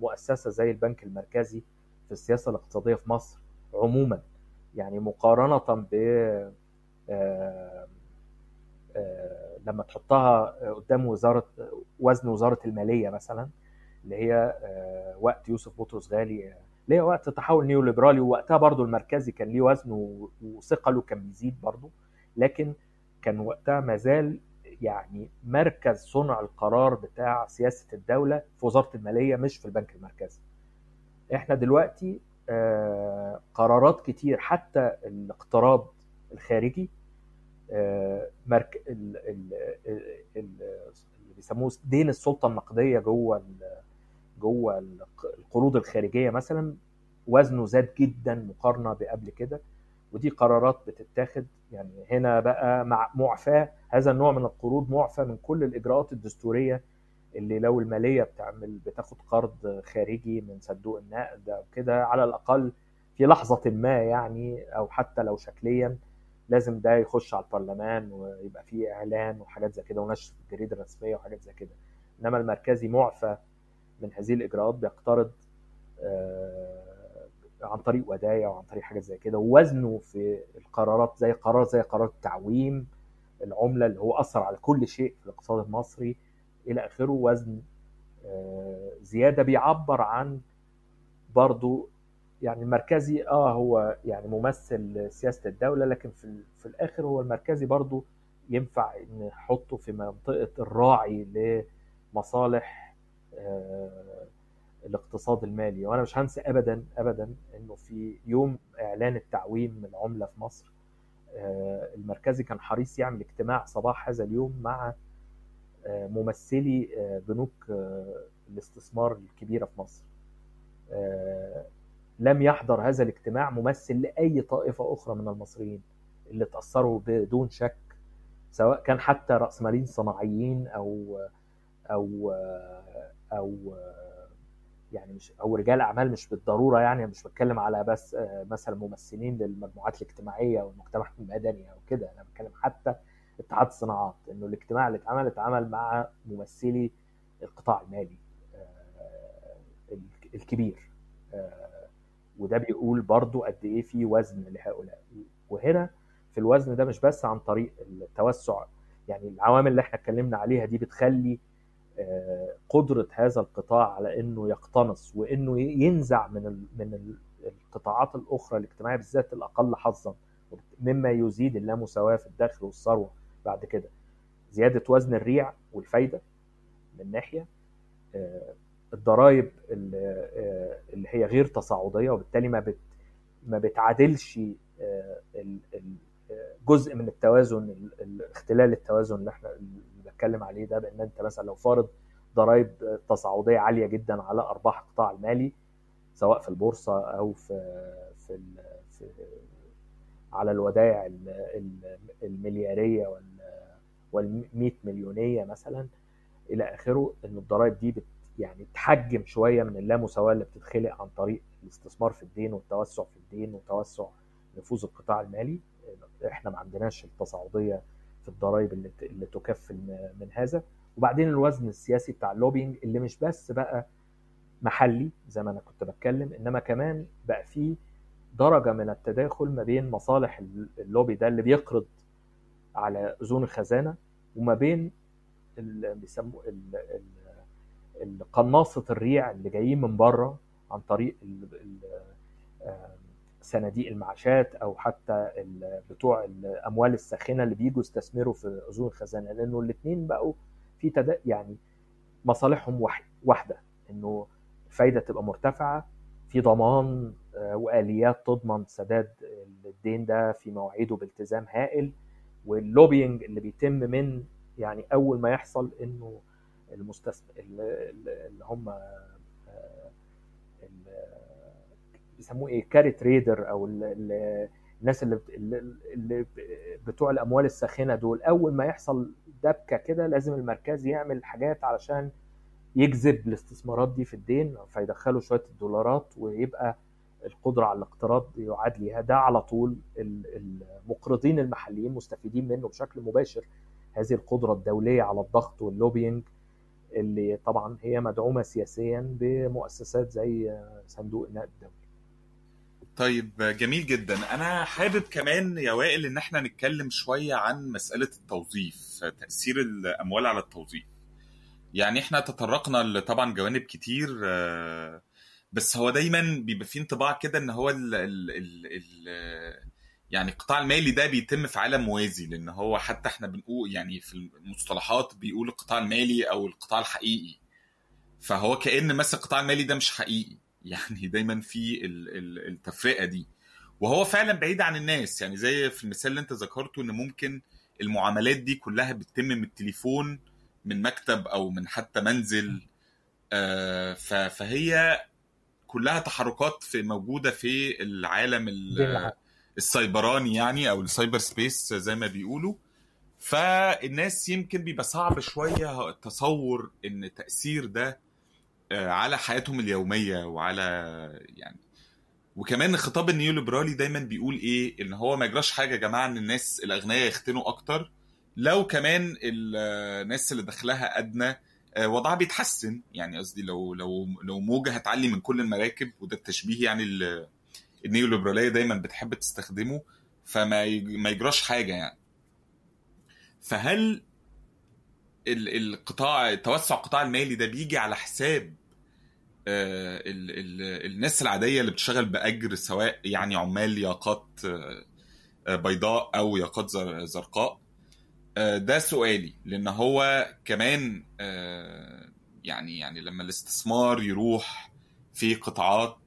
مؤسسة زي البنك المركزي في السياسة الاقتصادية في مصر عموما. يعني مقارنة ب لما تحطها قدام وزارة وزن وزارة المالية مثلا اللي هي وقت يوسف بطرس غالي اللي هي وقت تحول نيوليبرالي ووقتها برضو المركزي كان ليه وزن وثقله كان بيزيد برضو لكن كان وقتها ما زال يعني مركز صنع القرار بتاع سياسة الدولة في وزارة المالية مش في البنك المركزي. إحنا دلوقتي آه قرارات كتير حتى الاقتراض الخارجي آه مرك... ال... ال... ال... اللي بيسموه دين السلطة النقدية جوه. جوه القروض الخارجية مثلا وزنه زاد جدا مقارنة بقبل كده ودي قرارات بتتاخد. يعني هنا بقى مع معفاه هذا النوع من القروض معفى من كل الإجراءات الدستورية اللي لو المالية بتعمل بتاخد قرض خارجي من صندوق النقد أو كده على الأقل في لحظة ما يعني أو حتى لو شكليا لازم ده يخش على البرلمان ويبقى فيه إعلان وحاجات زي كده ونشر في الجريده الرسميه وحاجات زي كده. إنما المركزي معفى من هذه الإجراءات بيقترض عن طريق ودايع وعن طريق حاجات زي كده ووزنه في القرارات زي قرار زي قرار التعويم العملة اللي هو أثر على كل شيء في الاقتصاد المصري إلى آخره وزن زيادة بيعبر عن برضو يعني المركزي آه هو يعني ممثل سياسة الدولة لكن في في الآخر هو المركزي برضو ينفع نحطه في منطقة الراعي لمصالح آه الاقتصاد المالي. وأنا مش هنسى ابدا ابدا إنه في يوم إعلان التعويم العمله في مصر المركزي كان حريص يعمل اجتماع صباح هذا اليوم مع ممثلي بنوك الاستثمار الكبيرة في مصر. لم يحضر هذا الاجتماع ممثل لأي طائفة أخرى من المصريين اللي تأثروا بدون شك سواء كان حتى راسماليين صناعيين أو أو أو يعني مش أو رجال أعمال مش بالضرورة يعني مش بتكلم على بس مثلا ممثلين للمجموعات الاجتماعية والمجتمع المدني أو كده أنا بتكلم حتى اتحاد الصناعات إنه الاجتماع اللي اتعمل اتعمل مع ممثلي القطاع المالي الكبير وده بيقول برضو قد إيه في وزن لهؤلاء. وهنا في الوزن ده مش بس عن طريق التوسع يعني العوامل اللي إحنا اتكلمنا عليها دي بتخلي قدرة هذا القطاع على إنه يقتنص وإنه ينزع من من القطاعات الأخرى الاجتماعية بالذات الأقل حظا مما يزيد اللامساواة في الدخل والثروة بعد كده. زيادة وزن الريع والفايدة من ناحية الضرائب اللي هي غير تصاعدية وبالتالي ما بت ما بتعادلش جزء من التوازن اختلال التوازن اللي إحنا بتكلم عليه ده بأن أنت مثلا لو فارض ضرائب تصاعدية عالية جدا على أرباح القطاع المالي سواء في البورصة أو في في, في على الودائع المليارية وال 100 مليونية مثلا إلى آخره إن الضرائب دي بت يعني تحجم شوية من اللامساواة اللي بتتخلق عن طريق الاستثمار في الدين والتوسع في الدين وتوسع نفوذ القطاع المالي. إحنا ما عندناش التصاعدية في الضرائب اللي, اللي تكفل من هذا. وبعدين الوزن السياسي بتاع اللوبينج اللي مش بس بقى محلي زي ما أنا كنت بتكلم إنما كمان بقى فيه درجة من التداخل ما بين مصالح اللوبي ده اللي بيقرض على أذون الخزانة وما بين اللي بيسموه قناصة الريع اللي جايين من بره عن طريق صناديق المعاشات أو حتى بتوع الاموال الساخنة اللي بيجوا يستثمروا في أذون الخزانة لأنه الاثنين بقوا في تدا يعني مصالحهم واحدة إنه الفايده تبقى مرتفعة في ضمان وآليات تضمن سداد الدين ده في مواعيده بالتزام هائل وال lobbying اللي بيتم من يعني أول ما يحصل إنه المستثمر اللي هم بيسموه إيه carry trader أو الناس اللي اللي بتوع الأموال الساخنة دول. أول ما يحصل دبكة كده لازم المركز يعمل حاجات علشان يجذب الاستثمارات دي في الدين فيدخلوا شوية الدولارات ويبقى القدرة على الاقتراض يعاد ليها. ده على طول المقرضين المحليين مستفيدين منه بشكل مباشر. هذه القدرة الدولية على الضغط واللوبينج اللي طبعا هي مدعومة سياسيا بمؤسسات زي صندوق النقد الدولي. طيب جميل جدا. أنا حابب كمان يا وائل إن إحنا نتكلم شوية عن مسألة التوظيف تأثير الأموال على التوظيف. يعني إحنا تطرقنا طبعا جوانب كتير بس هو دايما بيبقى فيه انطباع كده إن هو ال ال ال ال يعني القطاع المالي ده بيتم في عالم موازي لأن هو حتى إحنا بنقول يعني في المصطلحات بيقول القطاع المالي أو القطاع الحقيقي. فهو كأن مثلا القطاع المالي ده مش حقيقي. يعني دايما في التفرقة دي. وهو فعلا بعيد عن الناس. يعني زي في المثال اللي أنت ذكرته إن ممكن المعاملات دي كلها بتتم من التليفون من مكتب أو من حتى منزل. فهي كلها تحركات في موجودة في العالم السايبراني يعني أو ال cyber space زي ما بيقولوا. فالناس يمكن بيبقى صعب شوية تصور إن تأثير ده على حياتهم اليومية وعلى يعني وكمان الخطاب النيوليبرالي دايما بيقول إيه إن هو ما يجراش حاجة يا جماعة إن الناس الأغنياء يختنوا أكتر لو كمان الناس اللي دخلها أدنى وضعها بيتحسن. يعني قصدي لو لو لو موجة هتعلي من كل المراكب وده التشبيه يعني النيوليبرالية دايما بتحب تستخدمه فما ما يجراش حاجة يعني. فهل القطاع توسع القطاع المالي ده بيجي على حساب ال ال الناس العادية اللي بتشتغل بأجر سواء يعني عمال ياقات بيضاء أو ياقات زرقاء. ده سؤالي لأن هو كمان يعني يعني لما الاستثمار يروح في قطاعات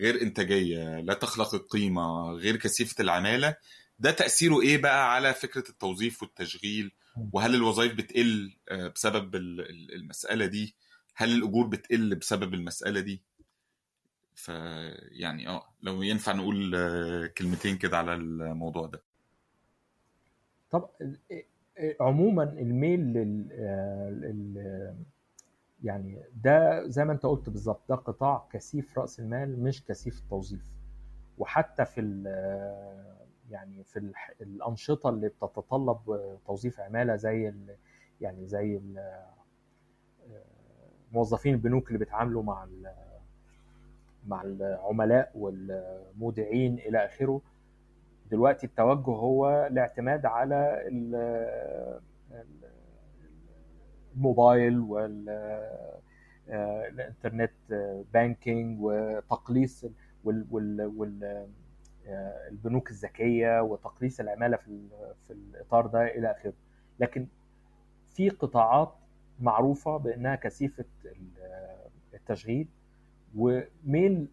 غير إنتاجية لا تخلق القيمة غير كثيفة العمالة ده تأثيره إيه بقى على فكرة التوظيف والتشغيل؟ وهل الوظائف بتقل بسبب المسألة دي؟ هل الأجور بتقل بسبب المسألة دي فيعني آه لو ينفع نقول كلمتين كده على الموضوع ده طب عموما الميل لل... لل... يعني ده زي ما أنت قلت بالظبط ده قطاع كثيف رأس المال مش كثيف التوظيف وحتى في ال... يعني في الأنشطة اللي بتتطلب توظيف عمالة زي. يعني زي. موظفين البنوك اللي بيتعاملوا مع ال... مع العملاء والمودعين إلى آخره. دلوقتي التوجه هو الاعتماد على الموبايل وال internet banking وتقليص والبنوك الذكية وتقليص العمالة في في الإطار ده إلى آخره. لكن في قطاعات معروفة بأنها كثيفة التشغيل وميل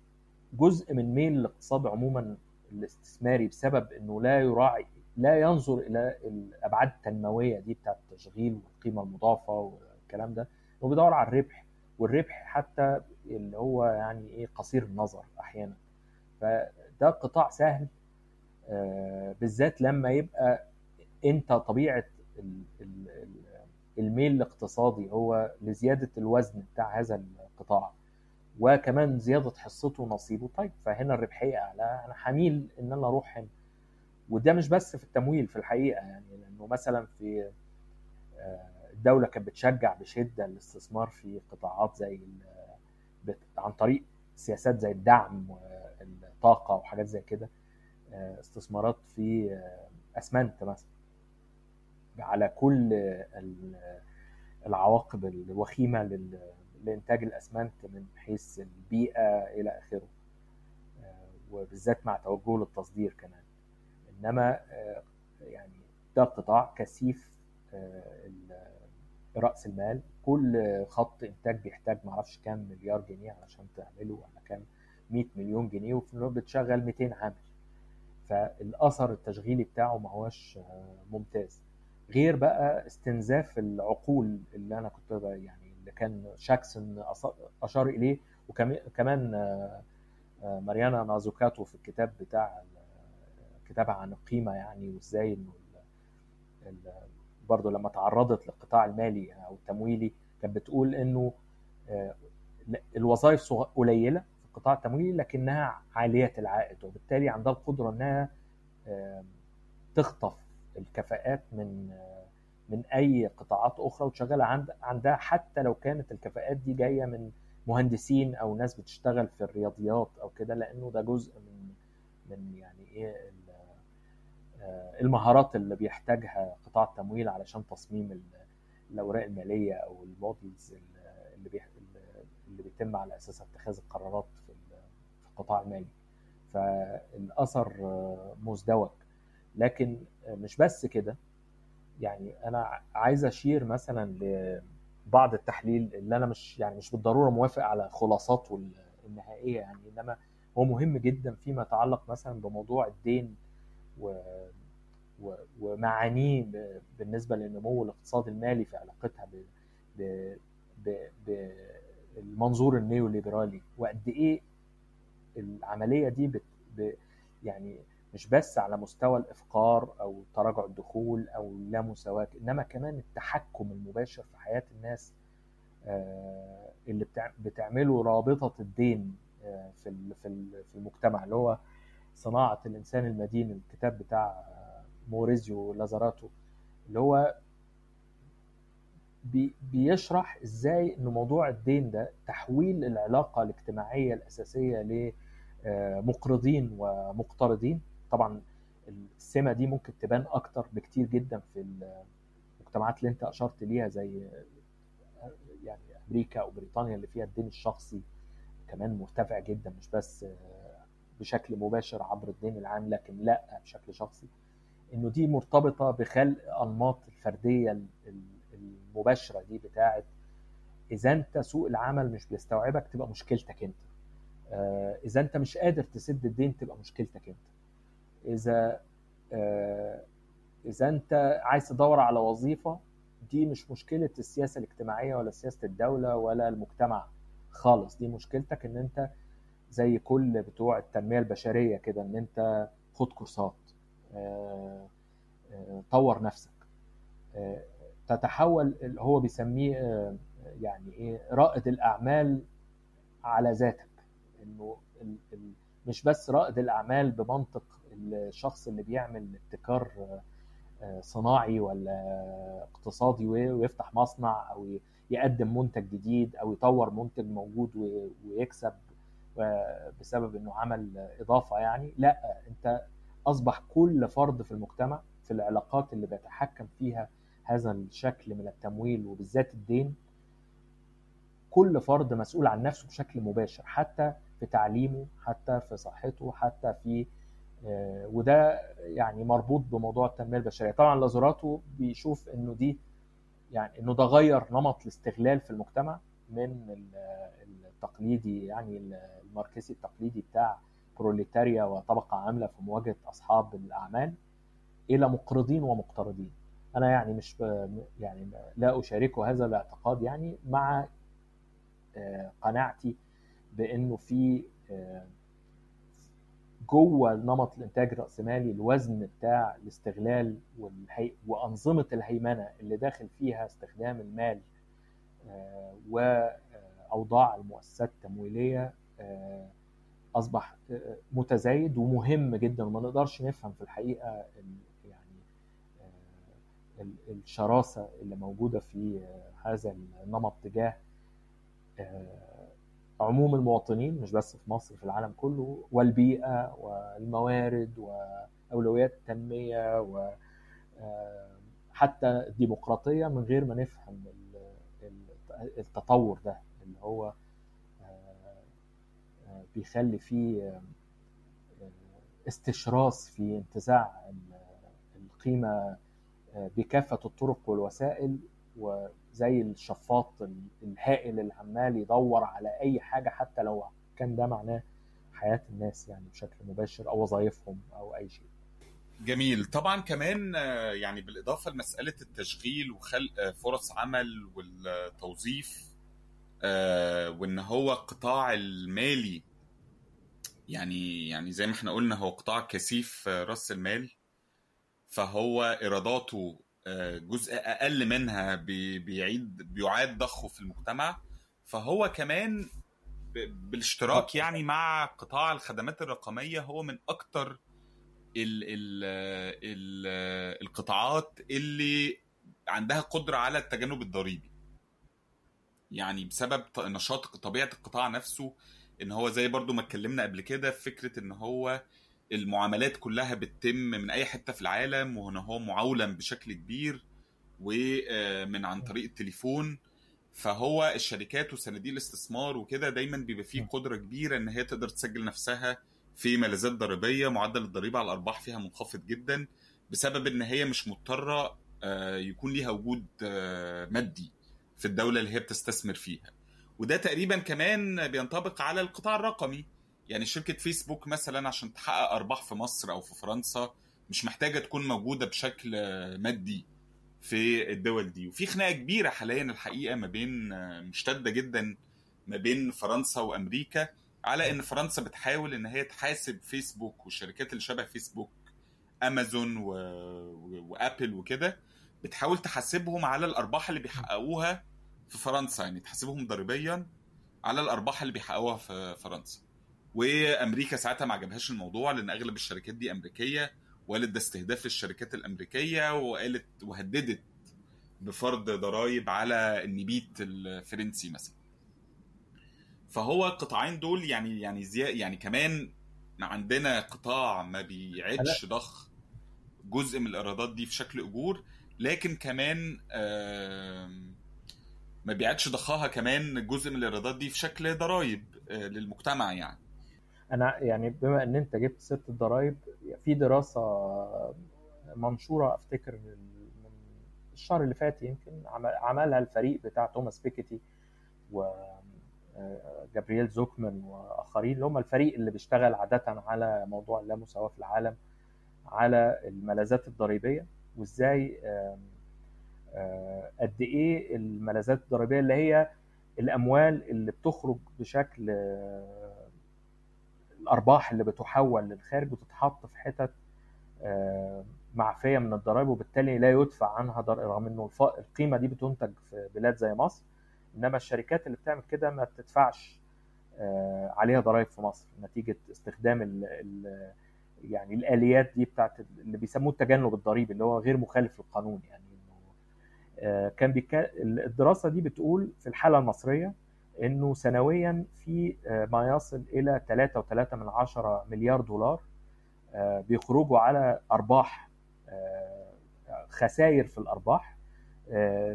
جزء من ميل الاقتصاد عموما الاستثماري بسبب إنه لا يراعي لا ينظر إلى الأبعاد التنموية دي بتاعت التشغيل والقيمة المضافة والكلام ده هو بيدور على الربح والربح حتى اللي هو يعني إيه قصير النظر أحيانا. فده قطاع سهل بالذات لما يبقى أنت طبيعة الميل الاقتصادي هو لزيادة الوزن بتاع هذا القطاع وكمان زيادة حصته ونصيبه طيب فهنا الربحية اعلى أنا حميل إن أنا أروح هنا. وده مش بس في التمويل في الحقيقة يعني لأنه مثلا في الدولة كانت بتشجع بشدة الاستثمار في قطاعات زي عن طريق سياسات زي الدعم والطاقة وحاجات زي كده استثمارات في أسمنت مثلا. على كل العواقب الوخيمة لإنتاج الأسمنت من حيث البيئة إلى آخره. وبالذات مع توجهه للتصدير كمان. إنما يعني ده قطاع كثيف رأس المال. كل خط إنتاج بيحتاج معرفش كام مليار جنيه علشان تعمله ولا كام 100 مليون جنيه وفي الوقت بتشغل 200 عامل. فالأثر التشغيلي بتاعه ما هوش ممتاز. غير بقى استنزاف العقول اللي أنا كنت يعني اللي كان شاكسون أشار إليه. وكمان ماريانا مازوكاتو في الكتاب بتاع كتابها عن القيمه يعني وإزاي إنه برضه لما تعرضت للقطاع المالي أو التمويلي كانت بتقول إنه الوظائف قليلة في القطاع التمويلي لكنها عالية العائد وبالتالي عندها القدرة إنها تخطف الكفاءات من من أي قطاعات أخرى وتشغلها عند عندها حتى لو كانت الكفاءات دي جاية من مهندسين أو ناس بتشتغل في الرياضيات أو كده لأنه ده جزء من من يعني إيه المهارات اللي بيحتاجها قطاع التمويل علشان تصميم الأوراق المالية أو المودلز اللي اللي بيتم على اساسها اتخاذ القرارات في القطاع المالي. فالأثر مزدوج. لكن مش بس كده. يعني أنا عايز أشير مثلا لبعض التحليل اللي أنا مش يعني مش بالضرورة موافق على خلاصاته النهائية يعني إنما هو مهم جدا فيما يتعلق مثلا بموضوع الدين و ومعانيه بالنسبة للنمو الاقتصادي المالي في علاقتها ب بالمنظور النيوليبرالي وقد إيه العملية دي بت يعني مش بس على مستوى الإفقار أو تراجع الدخول أو اللامساواة إنما كمان التحكم المباشر في حياة الناس اللي بتعمله رابطة الدين في في المجتمع اللي هو صناعة الإنسان المدين الكتاب بتاع موريزيو لازاراتو اللي هو بي بيشرح إزاي إن موضوع الدين ده تحويل العلاقة الاجتماعية الأساسية لمقرضين ومقترضين. طبعا السمة دي ممكن تبان أكتر بكتير جدا في المجتمعات اللي أنت أشرت ليها زي يعني أمريكا أو بريطانيا اللي فيها الدين الشخصي كمان مرتفع جدا مش بس بشكل مباشر عبر الدين العام لكن لأ بشكل شخصي. إنه دي مرتبطة بخلق أنماط الفردية المباشرة دي بتاعه إذا أنت سوق العمل مش بيستوعبك تبقى مشكلتك أنت. إذا أنت مش قادر تسد الدين تبقى مشكلتك أنت. إذا إذا أنت عايز تدور على وظيفة دي مش مشكلة السياسة الاجتماعية ولا سياسة الدولة ولا المجتمع خالص. دي مشكلتك إن أنت زي كل بتوع التنمية البشرية كده إن أنت خد كورسات طور نفسك. تتحول اللي هو بيسميه يعني إيه رائد الأعمال على ذاتك. إنه مش بس رائد الأعمال بمنطق الشخص اللي بيعمل ابتكار صناعي ولا اقتصادي ويفتح مصنع أو يقدم منتج جديد أو يطور منتج موجود ويكسب بسبب إنه عمل إضافة يعني. لا أنت أصبح كل فرد في المجتمع في العلاقات اللي بيتحكم فيها هذا الشكل من التمويل وبالذات الدين كل فرد مسؤول عن نفسه بشكل مباشر حتى في تعليمه حتى في صحته حتى في آه، وده يعني مربوط بموضوع التنمية البشرية. طبعا لازوراتو بيشوف إنه دي يعني إنه ده غير نمط الاستغلال في المجتمع من التقليدي يعني الماركسي التقليدي بتاع بروليتاريا وطبقة عاملة في مواجهة أصحاب الأعمال إلى مقرضين ومقترضين. أنا يعني مش يعني لا أشاركه هذا الاعتقاد يعني مع آه، قناعتي بإنه في آه، جوه نمط الانتاج الرأسمالي الوزن بتاع الاستغلال والهي... وأنظمة الهيمنة اللي داخل فيها استخدام المال آه، وأوضاع المؤسسات التمويلية أصبح متزايد ومهم جدا وما نقدرش نفهم في الحقيقة يعني الشراسة اللي موجودة في هذا النمط تجاه آه، عموم المواطنين مش بس في مصر في العالم كله والبيئة والموارد وأولويات التنمية وحتى آه، الديمقراطية من غير ما نفهم التطور ده اللي هو آه، بيخلي فيه استشراس في انتزاع القيمة بكافة الطرق والوسائل زي الشفاط الهائل اللي عمال يدور على أي حاجة حتى لو كان ده معناه حياة الناس يعني بشكل مباشر أو وظائفهم أو أي شيء. جميل. طبعا كمان آه، يعني بالإضافة لمسألة التشغيل وخلق آه، فرص عمل والتوظيف آه، وإن هو القطاع المالي. يعني يعني زي ما إحنا قلنا هو قطاع كثيف رأس المال. فهو إيراداته جزء أقل منها بيعيد بيعاد ضخه في المجتمع. فهو كمان بالاشتراك يعني مع قطاع الخدمات الرقمية هو من أكتر ال ال ال القطاعات اللي عندها قدرة على التجنب الضريبي. يعني بسبب نشاط طبيعة القطاع نفسه إن هو زي برضو ما اتكلمنا قبل كده فكرة إن هو المعاملات كلها بتتم من أي حتة في العالم وهنا هو معولم بشكل كبير ومن عن طريق التليفون. فهو الشركات وصناديق الاستثمار وكده دايما بيبقى فيه قدرة كبيرة إن هي تقدر تسجل نفسها في ملاذات ضريبية معدل الضريبة على الأرباح فيها منخفض جدا بسبب إن هي مش مضطرة آه، يكون ليها وجود آه، مادي في الدولة اللي هي بتستثمر فيها. وده تقريبا كمان بينطبق على القطاع الرقمي. يعني شركة فيسبوك مثلا عشان تحقق أرباح في مصر أو في فرنسا مش محتاجة تكون موجودة بشكل مادي في الدول دي. وفي خناقة كبيرة حاليا الحقيقة ما بين مشتدة جدا ما بين فرنسا وأمريكا على إن فرنسا بتحاول إن هي تحاسب فيسبوك والشركات اللي شبه فيسبوك أمازون و... وأبل وكده بتحاول تحاسبهم على الأرباح اللي بيحققوها في فرنسا. يعني تحاسبهم ضريبيا على الأرباح اللي بيحققوها في فرنسا. وامريكا ساعتها ما عجبهاش الموضوع لأن أغلب الشركات دي أمريكية. وقالت ده استهداف للشركات الأمريكية وقالت وهددت بفرض ضرائب على النبيت الفرنسي مثلا. فهو القطاعين دول يعني يعني زي يعني كمان عندنا قطاع ما بيعدش ضخ جزء من الإيرادات دي في شكل أجور لكن كمان ما بيعدش ضخها كمان جزء من الإيرادات دي في شكل ضرائب آه، للمجتمع يعني. أنا يعني بما إن أنت جبت سيرة الضرايب في دراسة منشورة أفتكر من الشهر اللي فات يمكن عملها الفريق بتاع توماس بيكيتي و جابرييل زوكمان وآخرين اللي هم الفريق اللي بيشتغل عادة على موضوع اللامساواة في العالم على الملاذات الضريبية وإزاي قد إيه الملاذات الضريبية اللي هي الأموال اللي بتخرج بشكل الأرباح اللي بتحول للخارج بتتحط في حتت آه، معفية من الضرائب وبالتالي لا يدفع عنها ضرائب رغم إنه القيمة دي بتنتج في بلاد زي مصر إنما الشركات اللي بتعمل كده ما بتدفعش آه، عليها ضرائب في مصر نتيجة استخدام ال ال يعني الآليات دي بتاعت اللي بيسموه التجنب الضريبي اللي هو غير مخالف للقانون يعني آه، كان. الدراسة دي بتقول في الحالة المصرية إنه سنويا في آه، ما يصل إلى 3.3 من عشرة مليار دولار بيخرجوا على أرباح خسائر في الأرباح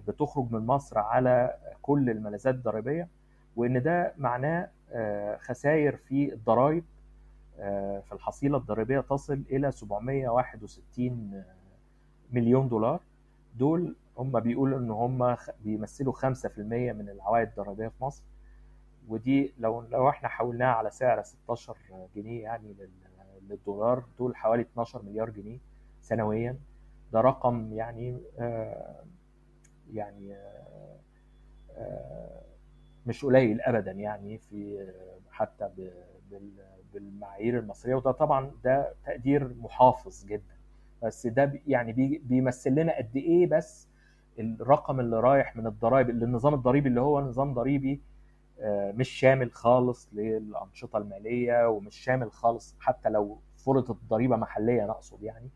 بتخرج من مصر على كل الملاذات الضريبية وإن ده معناه خسائر في الضرائب في الحصيلة الضريبية تصل إلى 761 مليون دولار. دول هم بيقولوا إن هم بيمثلوا 5% من العوائد الضريبيه في مصر ودي لو لو إحنا حولناها على سعر 16 جنيه يعني للدولار دول حوالي 12 مليار جنيه سنويا. ده رقم يعني آه يعني آه آه مش قليل ابدا يعني في حتى بالمعايير المصرية. وده طبعا ده تقدير محافظ جدا. بس ده يعني بيمثل لنا قد إيه بس الرقم اللي رايح من الضرائب اللي النظام الضريبي اللي هو نظام ضريبي مش شامل خالص للأنشطة المالية ومش شامل خالص حتى لو فرضت الضريبة محلية أنا اقصد يعني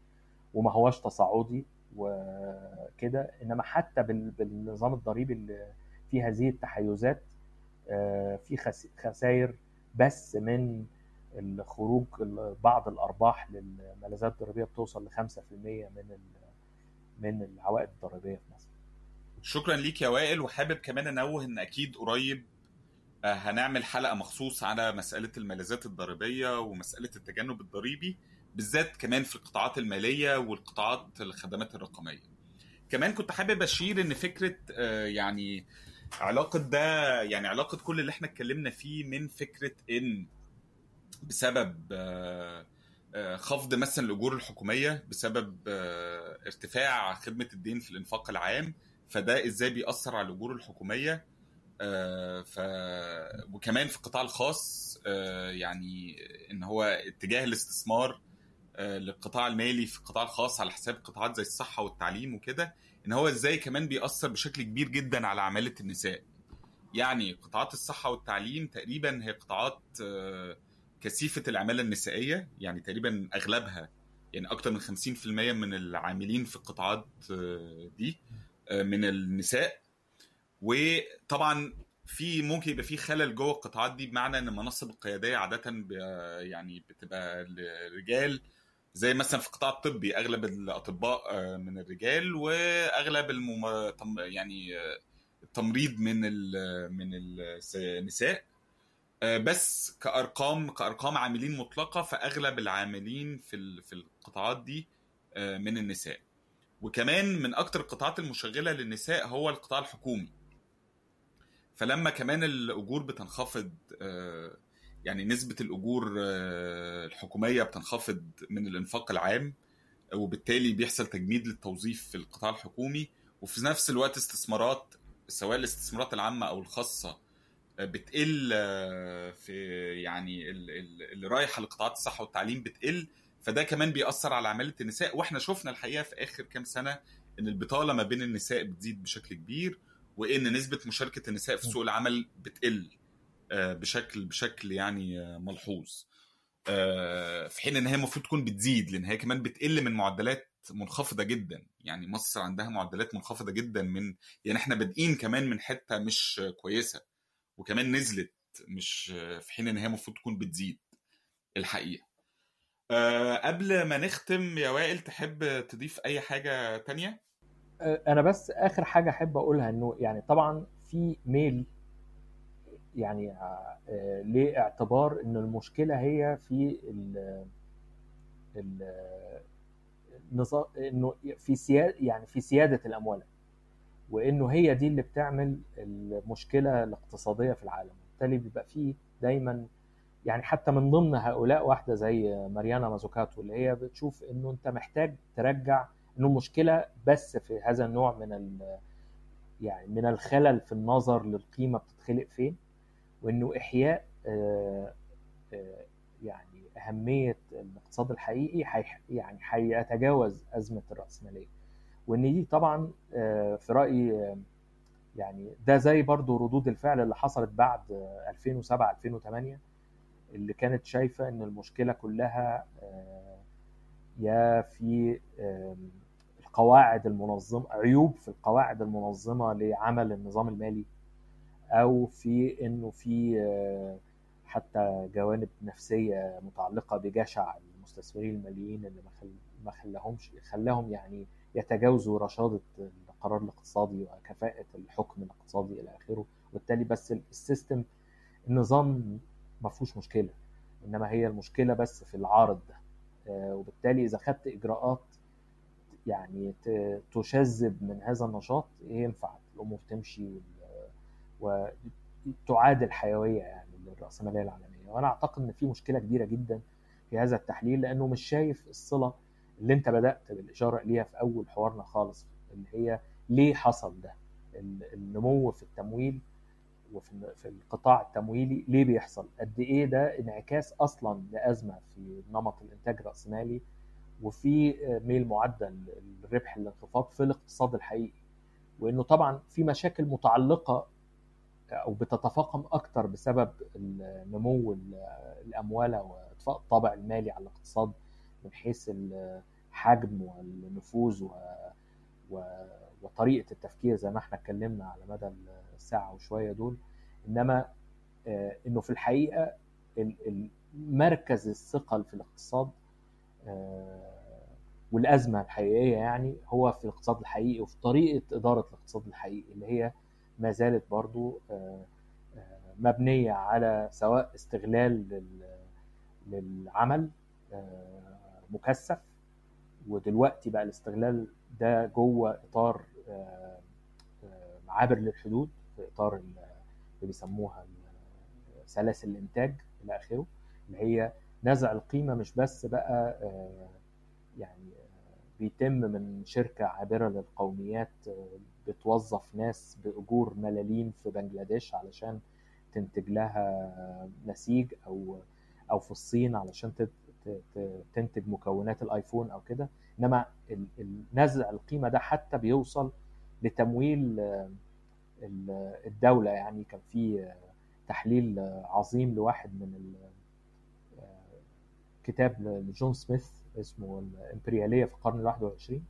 وما هواش تصاعدي وكده إنما حتى بالنظام الضريبي اللي فيه هذه التحيزات في خسائر بس من الخروج بعض الأرباح للملاذات الضريبية بتوصل ل 5% من من العوائد الضريبية في مصر. شكرا ليك يا وائل وحابب كمان أنوه إن أكيد قريب هنعمل حلقة مخصوص على مسألة الملاذات الضريبية ومسألة التجنب الضريبي بالذات كمان في القطاعات المالية والقطاعات الخدمات الرقمية. كمان كنت حابب أشير إن فكرة يعني علاقة ده يعني علاقة كل اللي إحنا اتكلمنا فيه من فكرة إن بسبب خفض مثلا الأجور الحكومية بسبب ارتفاع خدمة الدين في الإنفاق العام فده إزاي بيأثر على الأجور الحكومية؟ ف وكمان في القطاع الخاص يعني إن هو اتجاه الاستثمار للقطاع المالي في القطاع الخاص على حساب قطاعات زي الصحة والتعليم وكده إن هو إزاي كمان بيأثر بشكل كبير جدا على عمالة النساء. يعني قطاعات الصحة والتعليم تقريبا هي قطاعات كثيفة العمالة النسائية يعني تقريبا أغلبها يعني أكثر من 50% من العاملين في القطاعات دي. من النساء. وطبعا في ممكن يبقى في خلل جوه القطاعات دي بمعنى إن المناصب القيادية عادة يعني بتبقى للرجال زي مثلا في القطاع الطبي أغلب الأطباء من الرجال وأغلب المم... يعني التمريض من ال... من النساء. بس كأرقام كأرقام عاملين مطلقة فأغلب العاملين في في القطاعات دي من النساء. وكمان من أكتر القطاعات المشغلة للنساء هو القطاع الحكومي. فلما كمان الأجور بتنخفض يعني نسبة الأجور الحكومية بتنخفض من الإنفاق العام وبالتالي بيحصل تجميد للتوظيف في القطاع الحكومي. وفي نفس الوقت استثمارات سواء الاستثمارات العامة أو الخاصة بتقل في يعني اللي رايحه لقطاعات الصحة والتعليم بتقل. فده كمان بيأثر على عماله النساء وإحنا شفنا الحقيقة في آخر كام سنة إن البطالة ما بين النساء بتزيد بشكل كبير وإن نسبة مشاركة النساء في سوق العمل بتقل بشكل بشكل يعني ملحوظ. في حين إن هي المفروض تكون بتزيد لأن هي كمان بتقل من معدلات منخفضة جدا. يعني مصر عندها معدلات منخفضة جدا من يعني إحنا بادئين كمان من حتة مش كويسة وكمان نزلت مش في حين إن هي المفروض تكون بتزيد. الحقيقة. أه قبل ما نختم يا وائل تحب تضيف أي حاجة تانية؟ أنا بس آخر حاجة أحب أقولها إنه يعني طبعا في ميل يعني أه لإعتبار إن المشكلة هي في ال النظام إنه في سياده يعني في سيادة الأموال وإنه هي دي اللي بتعمل المشكلة الاقتصادية في العالم. وبالتالي بيبقى فيه دايما يعني حتى من ضمن هؤلاء واحدة زي ماريانا مازوكاتو اللي هي بتشوف إنه أنت محتاج ترجع إنه المشكلة بس في هذا النوع من ال يعني من الخلل في النظر للقيمة بتتخلق فين وإنه إحياء آآ آآ يعني أهمية الاقتصاد الحقيقي يعني هيتجاوز أزمة الرأسمالية. وإن دي طبعا في رأيي يعني ده زي برضو ردود الفعل اللي حصلت بعد 2007 2008 اللي كانت شايفة إن المشكلة كلها يا في القواعد المنظمه عيوب في القواعد المنظمة لعمل النظام المالي أو في إنه في حتى جوانب نفسية متعلقة بجشع المستثمرين الماليين اللي. ما خلاهمش خلاهم يعني يتجاوزوا رشادة القرار الاقتصادي وكفاءة الحكم الاقتصادي إلى آخره وبالتالي بس السيستم النظام ما فيهوش مشكلة إنما هي المشكلة بس في العارض ده وبالتالي إذا خدت إجراءات يعني تشذب من هذا النشاط ينفع الأمور تمشي وتعاد الحيويه يعني للرأسمالية العالمية. وأنا أعتقد إن في مشكلة كبيرة جدا في هذا التحليل لأنه مش شايف الصلة اللي أنت بدأت بالإشارة إليها في أول حوارنا خالص اللي هي ليه حصل ده النمو في التمويل وفي في القطاع التمويلي ليه بيحصل قد إيه ده انعكاس أصلا لأزمة في نمط الإنتاج الرأسمالي وفي ميل معدل الربح الانخفاض في الاقتصاد الحقيقي وإنه طبعا في مشاكل متعلقة أو بتتفاقم أكتر بسبب نمو الأموال واطفاء الطابع المالي على الاقتصاد من حيث الحجم والنفوذ. و... وطريقة التفكير زي ما إحنا اتكلمنا على مدى الساعة وشوية دول. إنما إنه في الحقيقة مركز الثقل في الاقتصاد والأزمة الحقيقية يعني هو في الاقتصاد الحقيقي وفي طريقة إدارة الاقتصاد الحقيقي اللي هي ما زالت برضو مبنية على سواء استغلال للعمل مكثف. ودلوقتي بقى الاستغلال ده جوه إطار عابر للحدود. في إطار اللي بيسموها سلاسل الإنتاج إلى آخره اللي هي نزع القيمة مش بس بقى يعني بيتم من شركة عابرة للقوميات بتوظف ناس بأجور ملاليم في بنجلاديش علشان تنتج لها نسيج أو أو في الصين علشان تنتج مكونات الآيفون أو كده. إنما نزع القيمة ده حتى بيوصل لتمويل الدولة يعني كان في تحليل عظيم لواحد من كتاب لجون سميث اسمه الإمبريالية في القرن الواحد والعشرين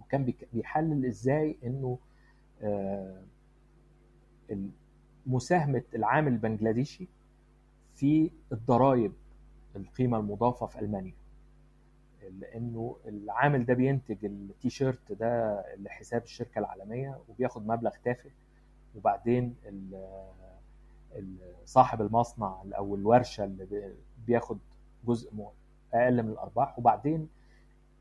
وكان بيحلل إزاي إنه مساهمة العامل البنجلاديشي في الضرائب القيمة المضافة في ألمانيا. لأنه العامل ده بينتج التيشيرت ده لحساب الشركة العالمية وبياخد مبلغ تافه. وبعدين صاحب المصنع أو الورشة اللي بياخد جزء أقل من الأرباح. وبعدين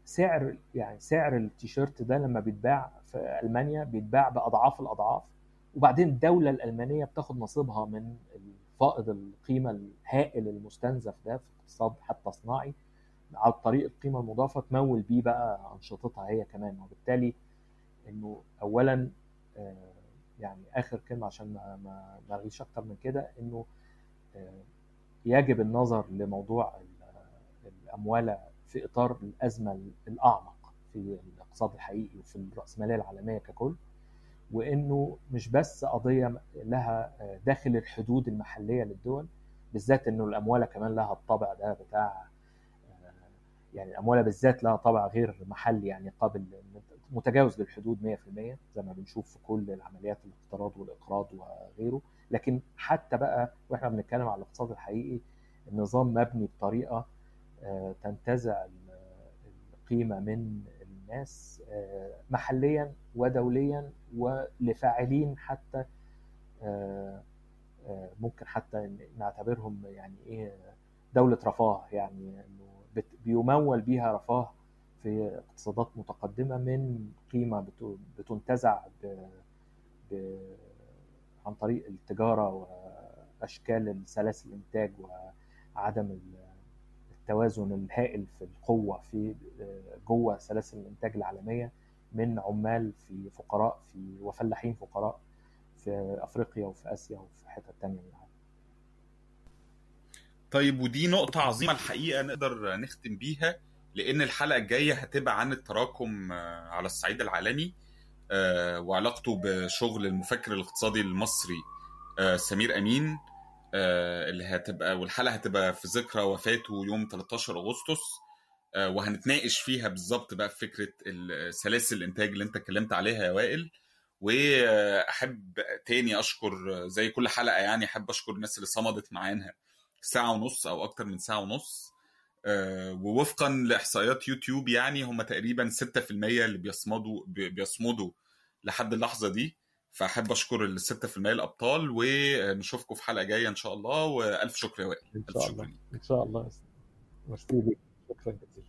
سعر يعني سعر التيشيرت ده لما بيتباع في ألمانيا بيتباع بأضعاف الأضعاف. وبعدين الدولة الألمانية بتاخد نصيبها من فائض القيمة الهائل المستنزف ده في اقتصاد حتى صناعي. عن طريق القيمة المضافة تمول بيه بقى أنشطتها هي كمان. وبالتالي إنه اولا يعني آخر كلمة عشان ما ما اغيش أكتر من كده إنه يجب النظر لموضوع الاموال في إطار الأزمة الأعمق في الاقتصاد الحقيقي وفي الرأسمالية العالمية ككل وإنه مش بس قضية لها داخل الحدود المحلية للدول بالذات إنه الاموال كمان لها الطابع ده بتاع يعني الاموال بالذات لها طابع غير محلي يعني قابل متجاوز للحدود 100% زي ما بنشوف في كل العمليات الاقتراض والإقراض وغيره. لكن حتى بقى وإحنا بنتكلم على الاقتصاد الحقيقي النظام مبني بطريقة تنتزع القيمة من الناس محليا ودوليا ولفاعلين حتى ممكن حتى نعتبرهم يعني إيه دولة رفاه يعني إنه بيمول بيها رفاه في اقتصادات متقدمة من قيمة بتنتزع ب... ب... عن طريق التجارة وأشكال سلاسل الإنتاج وعدم التوازن الهائل في القوة في جوه سلاسل الإنتاج العالمية من عمال في فقراء في وفلاحين فقراء في أفريقيا وفي آسيا وفي حتت تانية من. طيب ودي نقطة عظيمة الحقيقة نقدر نختم بيها لأن الحلقة الجاية هتبقى عن التراكم على الصعيد العالمي وعلاقته بشغل المفكر الاقتصادي المصري سمير أمين اللي هتبقى والحلقة هتبقى في ذكرى وفاته يوم 13 أغسطس وهنتناقش فيها بالظبط بقى في فكرة سلاسل الإنتاج اللي أنت اتكلمت عليها يا وائل. وأحب تاني أشكر زي كل حلقة يعني أحب أشكر الناس اللي صمدت معانا. ساعة ونص أو أكتر من ساعة ونص. آه، ووفقا لإحصائيات يوتيوب يعني هم تقريبا 6% اللي بيصمدوا بي- بيصمدوا لحد اللحظة دي. فأحب أشكر ال 6% الأبطال ونشوفكم في حلقة جاية إن شاء الله. وألف شكر يا وائل. إن شاء الله. إن شاء الله ميرسي. شكرا جزيلا.